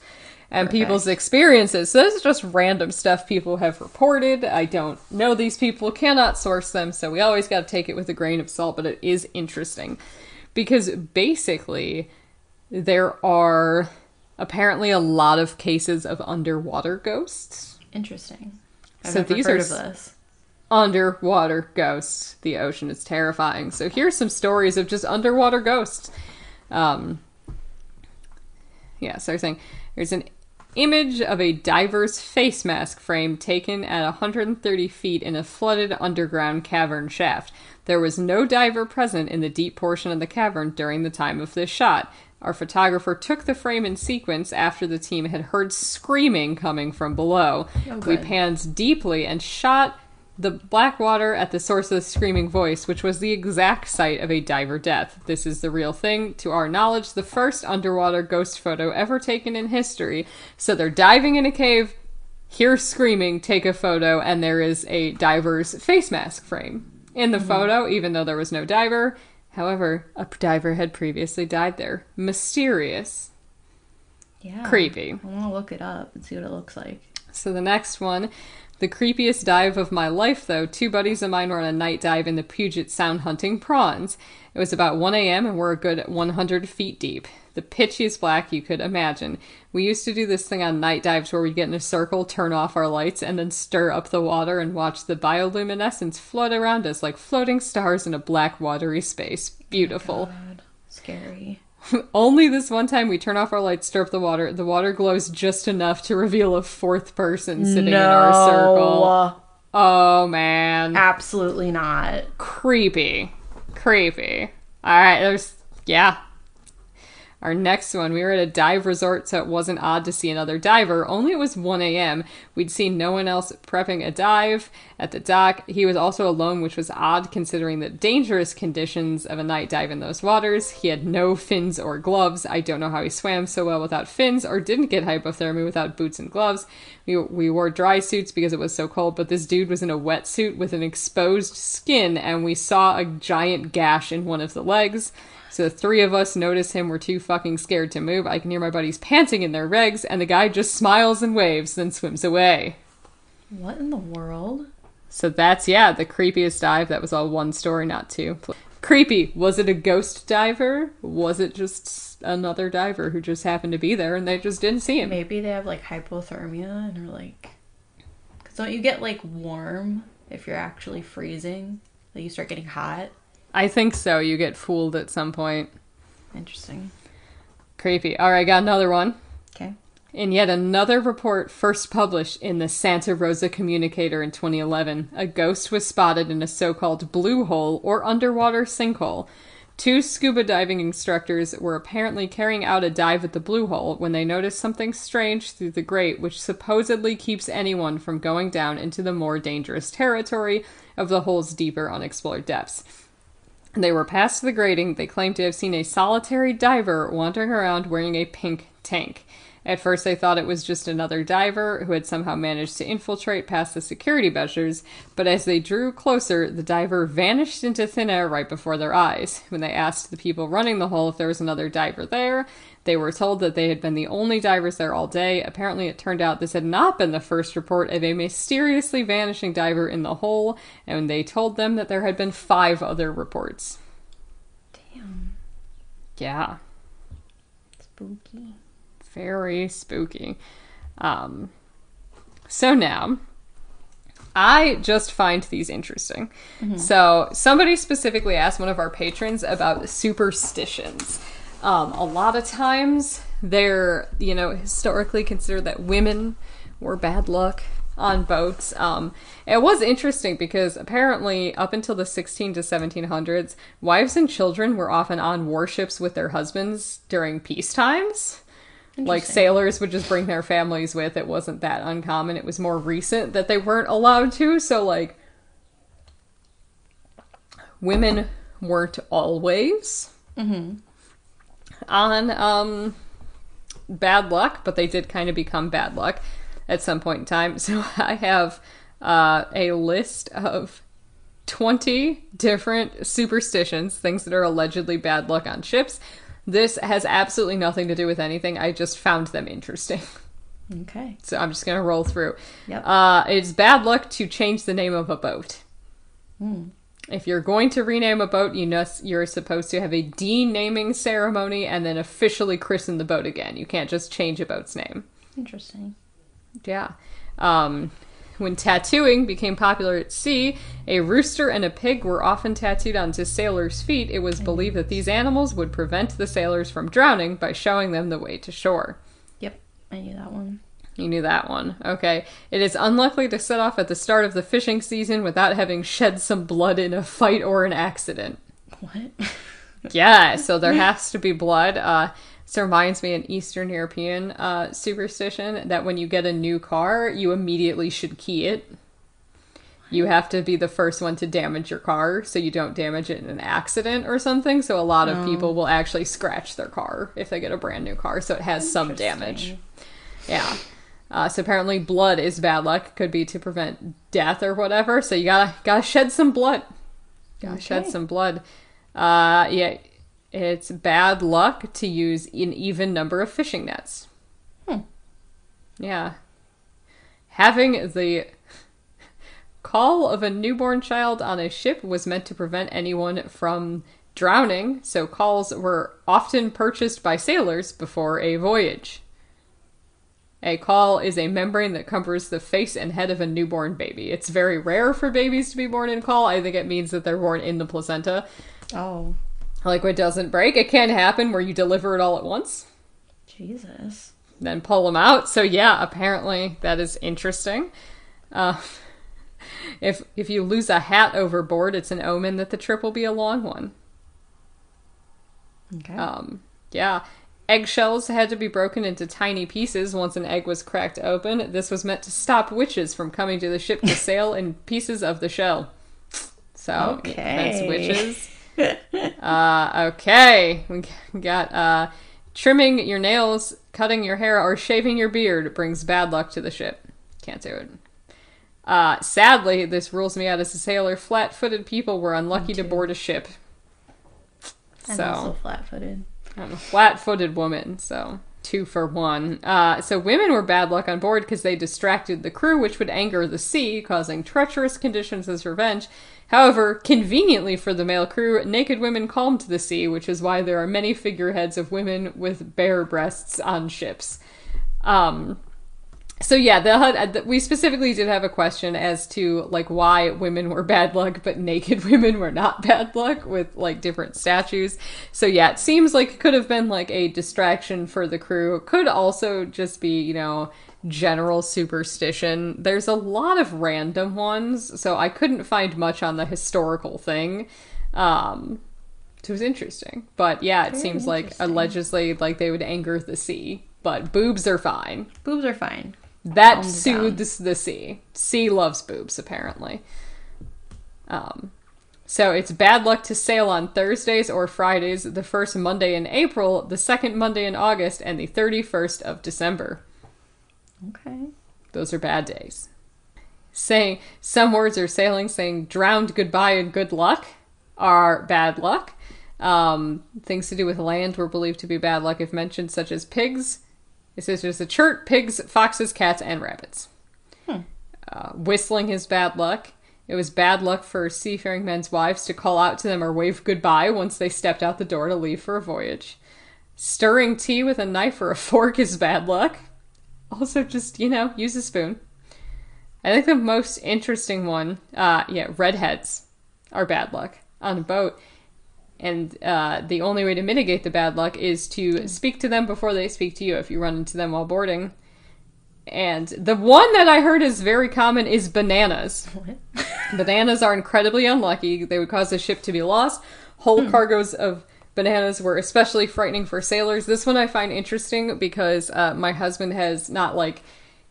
Speaker 2: and people's experiences. So this is just random stuff people have reported. I don't know these people, cannot source them, so we always got to take it with a grain of salt, but it is interesting because basically there are apparently a lot of cases of underwater ghosts.
Speaker 3: Interesting. I've
Speaker 2: So
Speaker 3: never
Speaker 2: these
Speaker 3: heard
Speaker 2: are
Speaker 3: of this.
Speaker 2: underwater ghosts. The ocean is terrifying. So here's some stories of just underwater ghosts. Um, yeah, so they're saying there's an image of a diver's face mask frame taken at 130 feet in a flooded underground cavern shaft. There was no diver present in the deep portion of the cavern during the time of this shot. Our photographer took the frame in sequence after the team had heard screaming coming from below.
Speaker 3: Oh,
Speaker 2: we panned deeply and shot the black water at the source of the screaming voice, which was the exact site of a diver death. This is the real thing. To our knowledge, the first underwater ghost photo ever taken in history. So they're diving in a cave, hear screaming, take a photo, and there is a diver's face mask frame. In the mm-hmm. photo, even though there was no diver, however, a diver had previously died there. Mysterious.
Speaker 3: Yeah.
Speaker 2: Creepy.
Speaker 3: I want to look it up and see what it looks like.
Speaker 2: So the next one, the creepiest dive of my life, though. Two buddies of mine were on a night dive in the Puget Sound hunting prawns. It was about 1 a.m. and we're a good 100 feet deep. The pitchiest black you could imagine. We used to do this thing on night dives where we'd get in a circle, turn off our lights, and then stir up the water and watch the bioluminescence float around us like floating stars in a black, watery space. Beautiful.
Speaker 3: Oh God. Scary. *laughs*
Speaker 2: Only this one time we turn off our lights, stir up the water. The water glows just enough to reveal a fourth person sitting in our circle. Oh man.
Speaker 3: Absolutely not.
Speaker 2: Creepy. Creepy. Alright, there's yeah. Our next one, we were at a dive resort, so it wasn't odd to see another diver. Only it was 1 a.m. We'd seen no one else prepping a dive at the dock. He was also alone, which was odd considering the dangerous conditions of a night dive in those waters. He had no fins or gloves. I don't know how he swam so well without fins or didn't get hypothermia without boots and gloves. We, we wore dry suits because it was so cold, but this dude was in a wetsuit with an exposed skin, and we saw a giant gash in one of the legs. So the three of us notice him. We're too fucking scared to move. I can hear my buddies panting in their regs, and the guy just smiles and waves, then swims away.
Speaker 3: What in the world?
Speaker 2: So that's, yeah, the creepiest dive. That was all one story, not two. Creepy. Was it a ghost diver? Was it just another diver who just happened to be there and they just didn't see him?
Speaker 3: Maybe they have like hypothermia and are like. Because don't you get like warm if you're actually freezing? Like you start getting hot?
Speaker 2: I think so. You get fooled at some point.
Speaker 3: Interesting.
Speaker 2: Creepy. All right, got another one.
Speaker 3: Okay.
Speaker 2: In yet another report first published in the Santa Rosa Communicator in 2011, a ghost was spotted in a so called blue hole or underwater sinkhole. Two scuba diving instructors were apparently carrying out a dive at the blue hole when they noticed something strange through the grate, which supposedly keeps anyone from going down into the more dangerous territory of the hole's deeper unexplored depths. They were past the grating. They claimed to have seen a solitary diver wandering around wearing a pink tank. At first, they thought it was just another diver who had somehow managed to infiltrate past the security measures, but as they drew closer, the diver vanished into thin air right before their eyes. When they asked the people running the hole if there was another diver there, they were told that they had been the only divers there all day. Apparently, it turned out this had not been the first report of a mysteriously vanishing diver in the hole, and they told them that there had been five other reports.
Speaker 3: Damn.
Speaker 2: Yeah,
Speaker 3: Spooky.
Speaker 2: very spooky. Um, so now, I just find these interesting. So somebody specifically asked one of our patrons about superstitions. Um, a lot of times, they're you know historically considered that women were bad luck on boats. Um, it was interesting because apparently, up until the 16 to 1700s, wives and children were often on warships with their husbands during peace times. Like sailors would just bring their families with. It wasn't that uncommon. It was more recent that they weren't allowed to. So, like, women weren't always on um, bad luck, but they did kind of become bad luck at some point in time. *laughs* So I have uh, a list of 20 different superstitions, things that are allegedly bad luck on ships. This has absolutely nothing to do with anything. I just found them interesting. *laughs*
Speaker 3: Okay.
Speaker 2: So I'm just going to roll through.
Speaker 3: Yep.
Speaker 2: Uh, it's bad luck to change the name of a boat. If you're going to rename a boat, you know you're supposed to have a denaming ceremony and then officially christen the boat again. You can't just change a boat's name.
Speaker 3: Interesting.
Speaker 2: Yeah. Um, when tattooing became popular at sea, a rooster and a pig were often tattooed onto sailors' feet. It was believed that these animals would prevent the sailors from drowning by showing them the way to shore.
Speaker 3: Yep. I knew that one.
Speaker 2: You knew that one. Okay. It is unlikely to set off at the start of the fishing season without having shed some blood in a fight or an accident.
Speaker 3: What? *laughs*
Speaker 2: Yeah, so there *laughs* has to be blood. Uh, this reminds me an Eastern European uh, superstition that when you get a new car, you immediately should key it. You have to be the first one to damage your car so you don't damage it in an accident or something. So a lot of people will actually scratch their car if they get a brand new car, so it has some damage. Yeah. Uh, so apparently, blood is bad luck. Could be to prevent death or whatever. So you gotta gotta shed some blood. Gotta shed some blood. Uh, yeah, it's bad luck to use an even number of fishing nets.
Speaker 3: Hmm.
Speaker 2: Yeah. Having the caul of a newborn child on a ship was meant to prevent anyone from drowning, so cauls were often purchased by sailors before a voyage. A caul is a membrane that covers the face and head of a newborn baby. It's very rare for babies to be born in caul. I think it means that they're born in the placenta.
Speaker 3: Oh,
Speaker 2: Like what doesn't break. It can happen where you deliver it all at once,
Speaker 3: Jesus.
Speaker 2: then pull them out. So yeah, apparently that is interesting. Uh, *laughs* if if you lose a hat overboard, it's an omen that the trip will be a long one.
Speaker 3: Okay.
Speaker 2: Um, yeah. Eggshells had to be broken into tiny pieces once an egg was cracked open. This was meant to stop witches from coming to the ship to sail in *laughs* pieces of the shell. So,
Speaker 3: Okay.
Speaker 2: witches. *laughs* uh, okay. We got uh, trimming your nails, cutting your hair, or shaving your beard brings bad luck to the ship. Can't do it. Uh, sadly, this rules me out as a sailor. Flat footed people were unlucky to board a ship.
Speaker 3: I'm
Speaker 2: So.
Speaker 3: also flat-footed.
Speaker 2: I'm a flat-footed woman, so two for one. Uh, so women were bad luck on board because they distracted the crew, which would anger the sea, causing treacherous conditions as revenge. However, conveniently for the male crew, naked women calmed the sea, which is why there are many figureheads of women with bare breasts on ships. Um, so yeah, the, we specifically did have a question as to like why women were bad luck, but naked *laughs* women were not bad luck with like different statues. So yeah, it seems like it could have been like a distraction for the crew. Could also just be you know general superstition. There's a lot of random ones, so I couldn't find much on the historical thing. Um, it was interesting, but yeah, it
Speaker 3: Very
Speaker 2: seems like allegedly like they would anger the sea, but boobs are fine.
Speaker 3: Boobs are fine.
Speaker 2: That
Speaker 3: Calm down.
Speaker 2: soothes the sea. Sea loves boobs, apparently. Um, so it's bad luck to sail on Thursdays or Fridays, the first Monday in April, the second Monday in August, and the 31st of December.
Speaker 3: Okay.
Speaker 2: Those are bad days. Saying some words are sailing, saying drowned goodbye and good luck are bad luck. Um, things to do with land were believed to be bad luck if mentioned, such as pigs. It says there's a chert, pigs, foxes, cats, and rabbits. Uh, whistling is bad luck. It was bad luck for seafaring men's wives to call out to them or wave goodbye once they stepped out the door to leave for a voyage. Stirring tea with a knife or a *laughs* fork is bad luck. Also, just, you know, use a spoon. I think the most interesting one, uh, yeah, redheads are bad luck on a boat. And uh, the only way to mitigate the bad luck is to speak to them before they speak to you if you run into them while boarding. And the one that I heard is very common is bananas. bananas are incredibly unlucky. They would cause the ship to be lost. Whole cargoes of bananas were especially frightening for sailors. This one I find interesting because uh, my husband has not like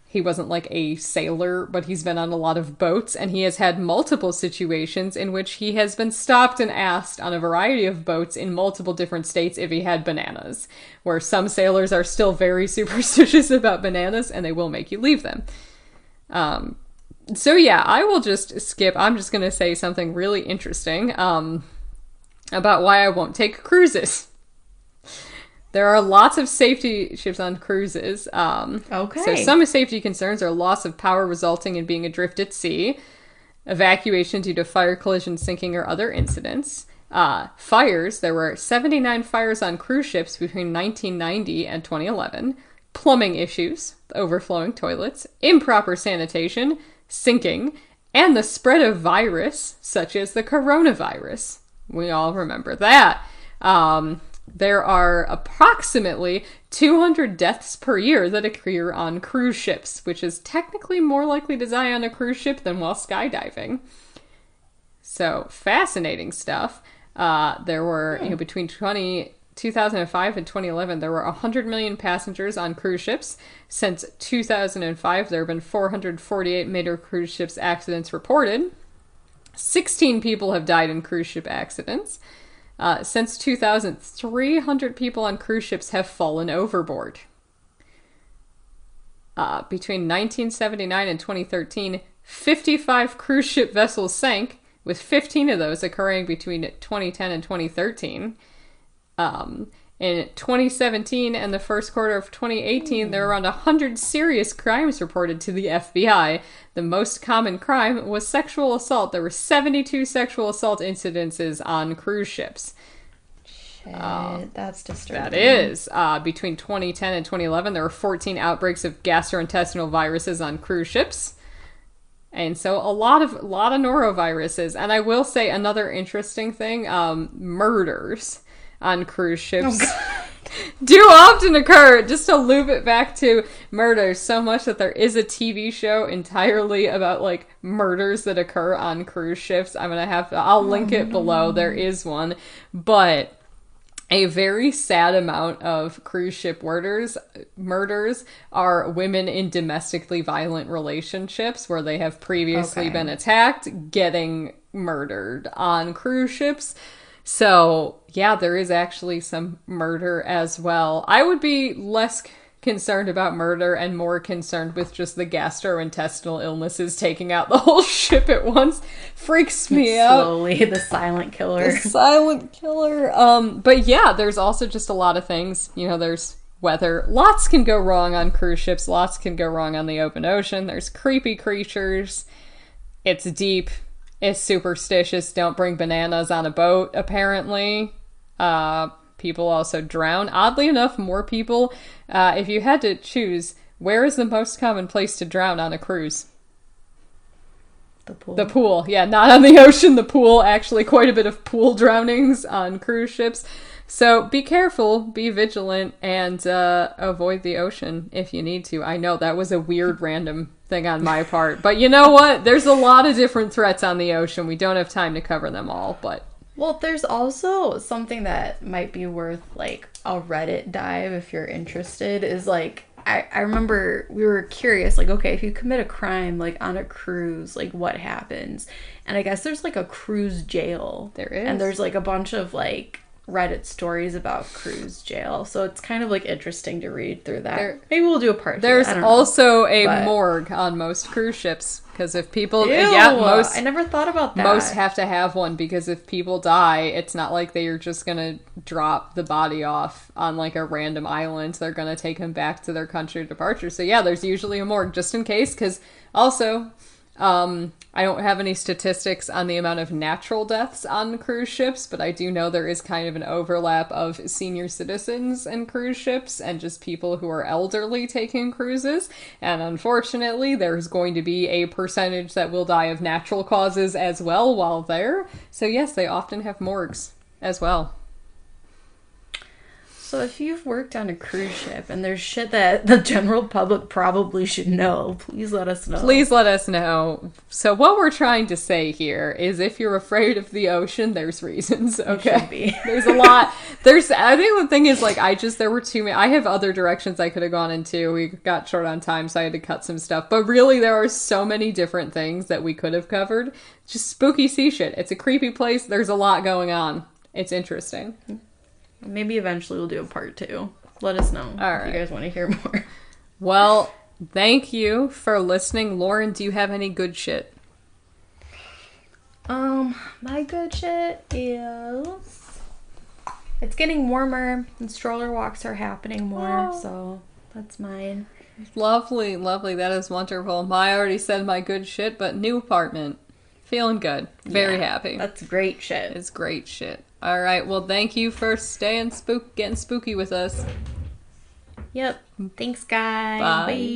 Speaker 2: he wasn't like a sailor, but he's been on a lot of boats and he has had multiple situations in which he has been stopped and asked on a variety of boats in multiple different states if he had bananas. Where some sailors are still very *laughs* superstitious about bananas and they will make you leave them. Um, so yeah, I will just skip. I'm just going to say something really interesting um, about why I won't take cruises. There are lots of safety ships on cruises. Um,
Speaker 3: Okay.
Speaker 2: So some safety concerns are loss of power resulting in being adrift at sea, evacuation due to fire, collision, sinking, or other incidents. Uh, fires. There were 79 fires on cruise ships between 1990 and 2011. Plumbing issues, overflowing toilets, improper sanitation, sinking, and the spread of virus, such as the coronavirus. We all remember that. Um, there are approximately 200 deaths per year that occur on cruise ships, which is technically more likely to die on a cruise ship than while skydiving. So fascinating stuff. Uh, there were, you know, between 20, 2005 and 2011, there were 100 million passengers on cruise ships. Since 2005, there have been 448 major cruise ships accidents reported. 16 people have died in cruise ship accidents. Uh, since 2000, 300 people on cruise ships have fallen overboard. Uh, between 1979 and 2013, 55 cruise ship vessels sank, with 15 of those occurring between 2010 and 2013. Um, in 2017 and the first quarter of 2018, there were around 100 serious crimes reported to the FBI. The most common crime was sexual assault. There were 72 sexual assault incidences on cruise ships.
Speaker 3: Shit, that's disturbing.
Speaker 2: That is. Uh, between 2010 and 2011, there were 14 outbreaks of gastrointestinal viruses on cruise ships. And so a lot of a lot of noroviruses. And I will say another interesting thing, um, murders on cruise oh, ships *laughs* do often occur. Just to loop it back to murders so much that there is a TV show entirely about like murders that occur on cruise ships. I'm gonna have to I'll link it below. There mm. is one. But a very sad amount of cruise ship murders murders are women in domestically violent relationships where they have previously
Speaker 3: Okay.
Speaker 2: been attacked getting murdered on cruise ships so yeah there is actually some murder as well i would be less concerned about murder and more concerned with just the gastrointestinal illnesses taking out the *laughs* whole ship at once freaks me out
Speaker 3: Slowly, the silent killer.
Speaker 2: the silent killer. Um, but yeah, there's also just a lot of things. You know, there's weather. Lots can go wrong on cruise ships. Lots can go wrong on the open ocean. There's creepy creatures. It's deep. It's superstitious. Don't bring bananas on a boat. Apparently, uh, people also drown. Oddly enough, more people. Uh, if you had to choose, where is the most common place to drown on a cruise?
Speaker 3: The pool.
Speaker 2: The pool, yeah, not on the *laughs* ocean, the pool. Actually, quite a bit of pool drownings on cruise ships. So be careful, be vigilant, and uh, avoid the ocean if you need to. I know that was a weird random thing on my part, but you know what? There's a lot of different threats on the ocean. We don't have time to cover them all, but
Speaker 3: Well, there's also something that might be worth like a Reddit dive if you're interested. Is like I, I remember we were curious, like, okay, if you commit a crime like on a cruise, like what happens? And I guess there's like a cruise jail.
Speaker 2: There is.
Speaker 3: And there's like a bunch of like Reddit stories about cruise jail. So it's kind of like interesting to read through that.
Speaker 2: There-
Speaker 3: Maybe we'll do a part.
Speaker 2: there's
Speaker 3: don't know.
Speaker 2: also a
Speaker 3: but-
Speaker 2: morgue on most cruise ships because if people,
Speaker 3: Ew,
Speaker 2: yeah, most
Speaker 3: I never thought about that.
Speaker 2: Most have to have one because if people die, it's not like they are just gonna drop the body off on like a random island. They're gonna take him back to their country of departure. So yeah, there's usually a morgue just in case. Because also, um, I don't have any statistics on the amount of natural deaths on cruise ships, but I do know there is kind of an overlap of senior citizens and cruise ships and just people who are elderly taking cruises. And unfortunately, there's going to be a percentage that will die of natural causes as well while there. So, yes, they often have morgues. as well.
Speaker 3: So if you've worked on a cruise ship and there's shit that the general public probably should know, please let us know.
Speaker 2: Please let us know. So what we're trying to say here is if you're afraid of the ocean, there's reasons. Okay. *laughs* there's a lot. There's I think the thing is like I just there were too many I have other directions I could have gone into. We got short on time, so I had to cut some stuff. But really there are so many different things that we could have covered. Just spooky sea shit. It's a creepy place. There's a lot going on. It's interesting. Mm-hmm.
Speaker 3: Maybe eventually we'll do a part two. Let us know if
Speaker 2: right.
Speaker 3: you guys want to hear more. *laughs*
Speaker 2: Well, thank you for listening. Lauren, do you have any good shit?
Speaker 3: Um, my good shit is it's getting warmer and stroller walks are happening more,
Speaker 2: Oh.
Speaker 3: so that's mine.
Speaker 2: Lovely, lovely. That is wonderful. I already said my good shit, but new apartment. Feeling good. Very
Speaker 3: Yeah,
Speaker 2: happy.
Speaker 3: That's great shit.
Speaker 2: It's great shit. All right. Well, thank you for staying spook, getting spooky with us.
Speaker 3: Yep. Thanks, guys.
Speaker 2: Bye.
Speaker 3: Bye.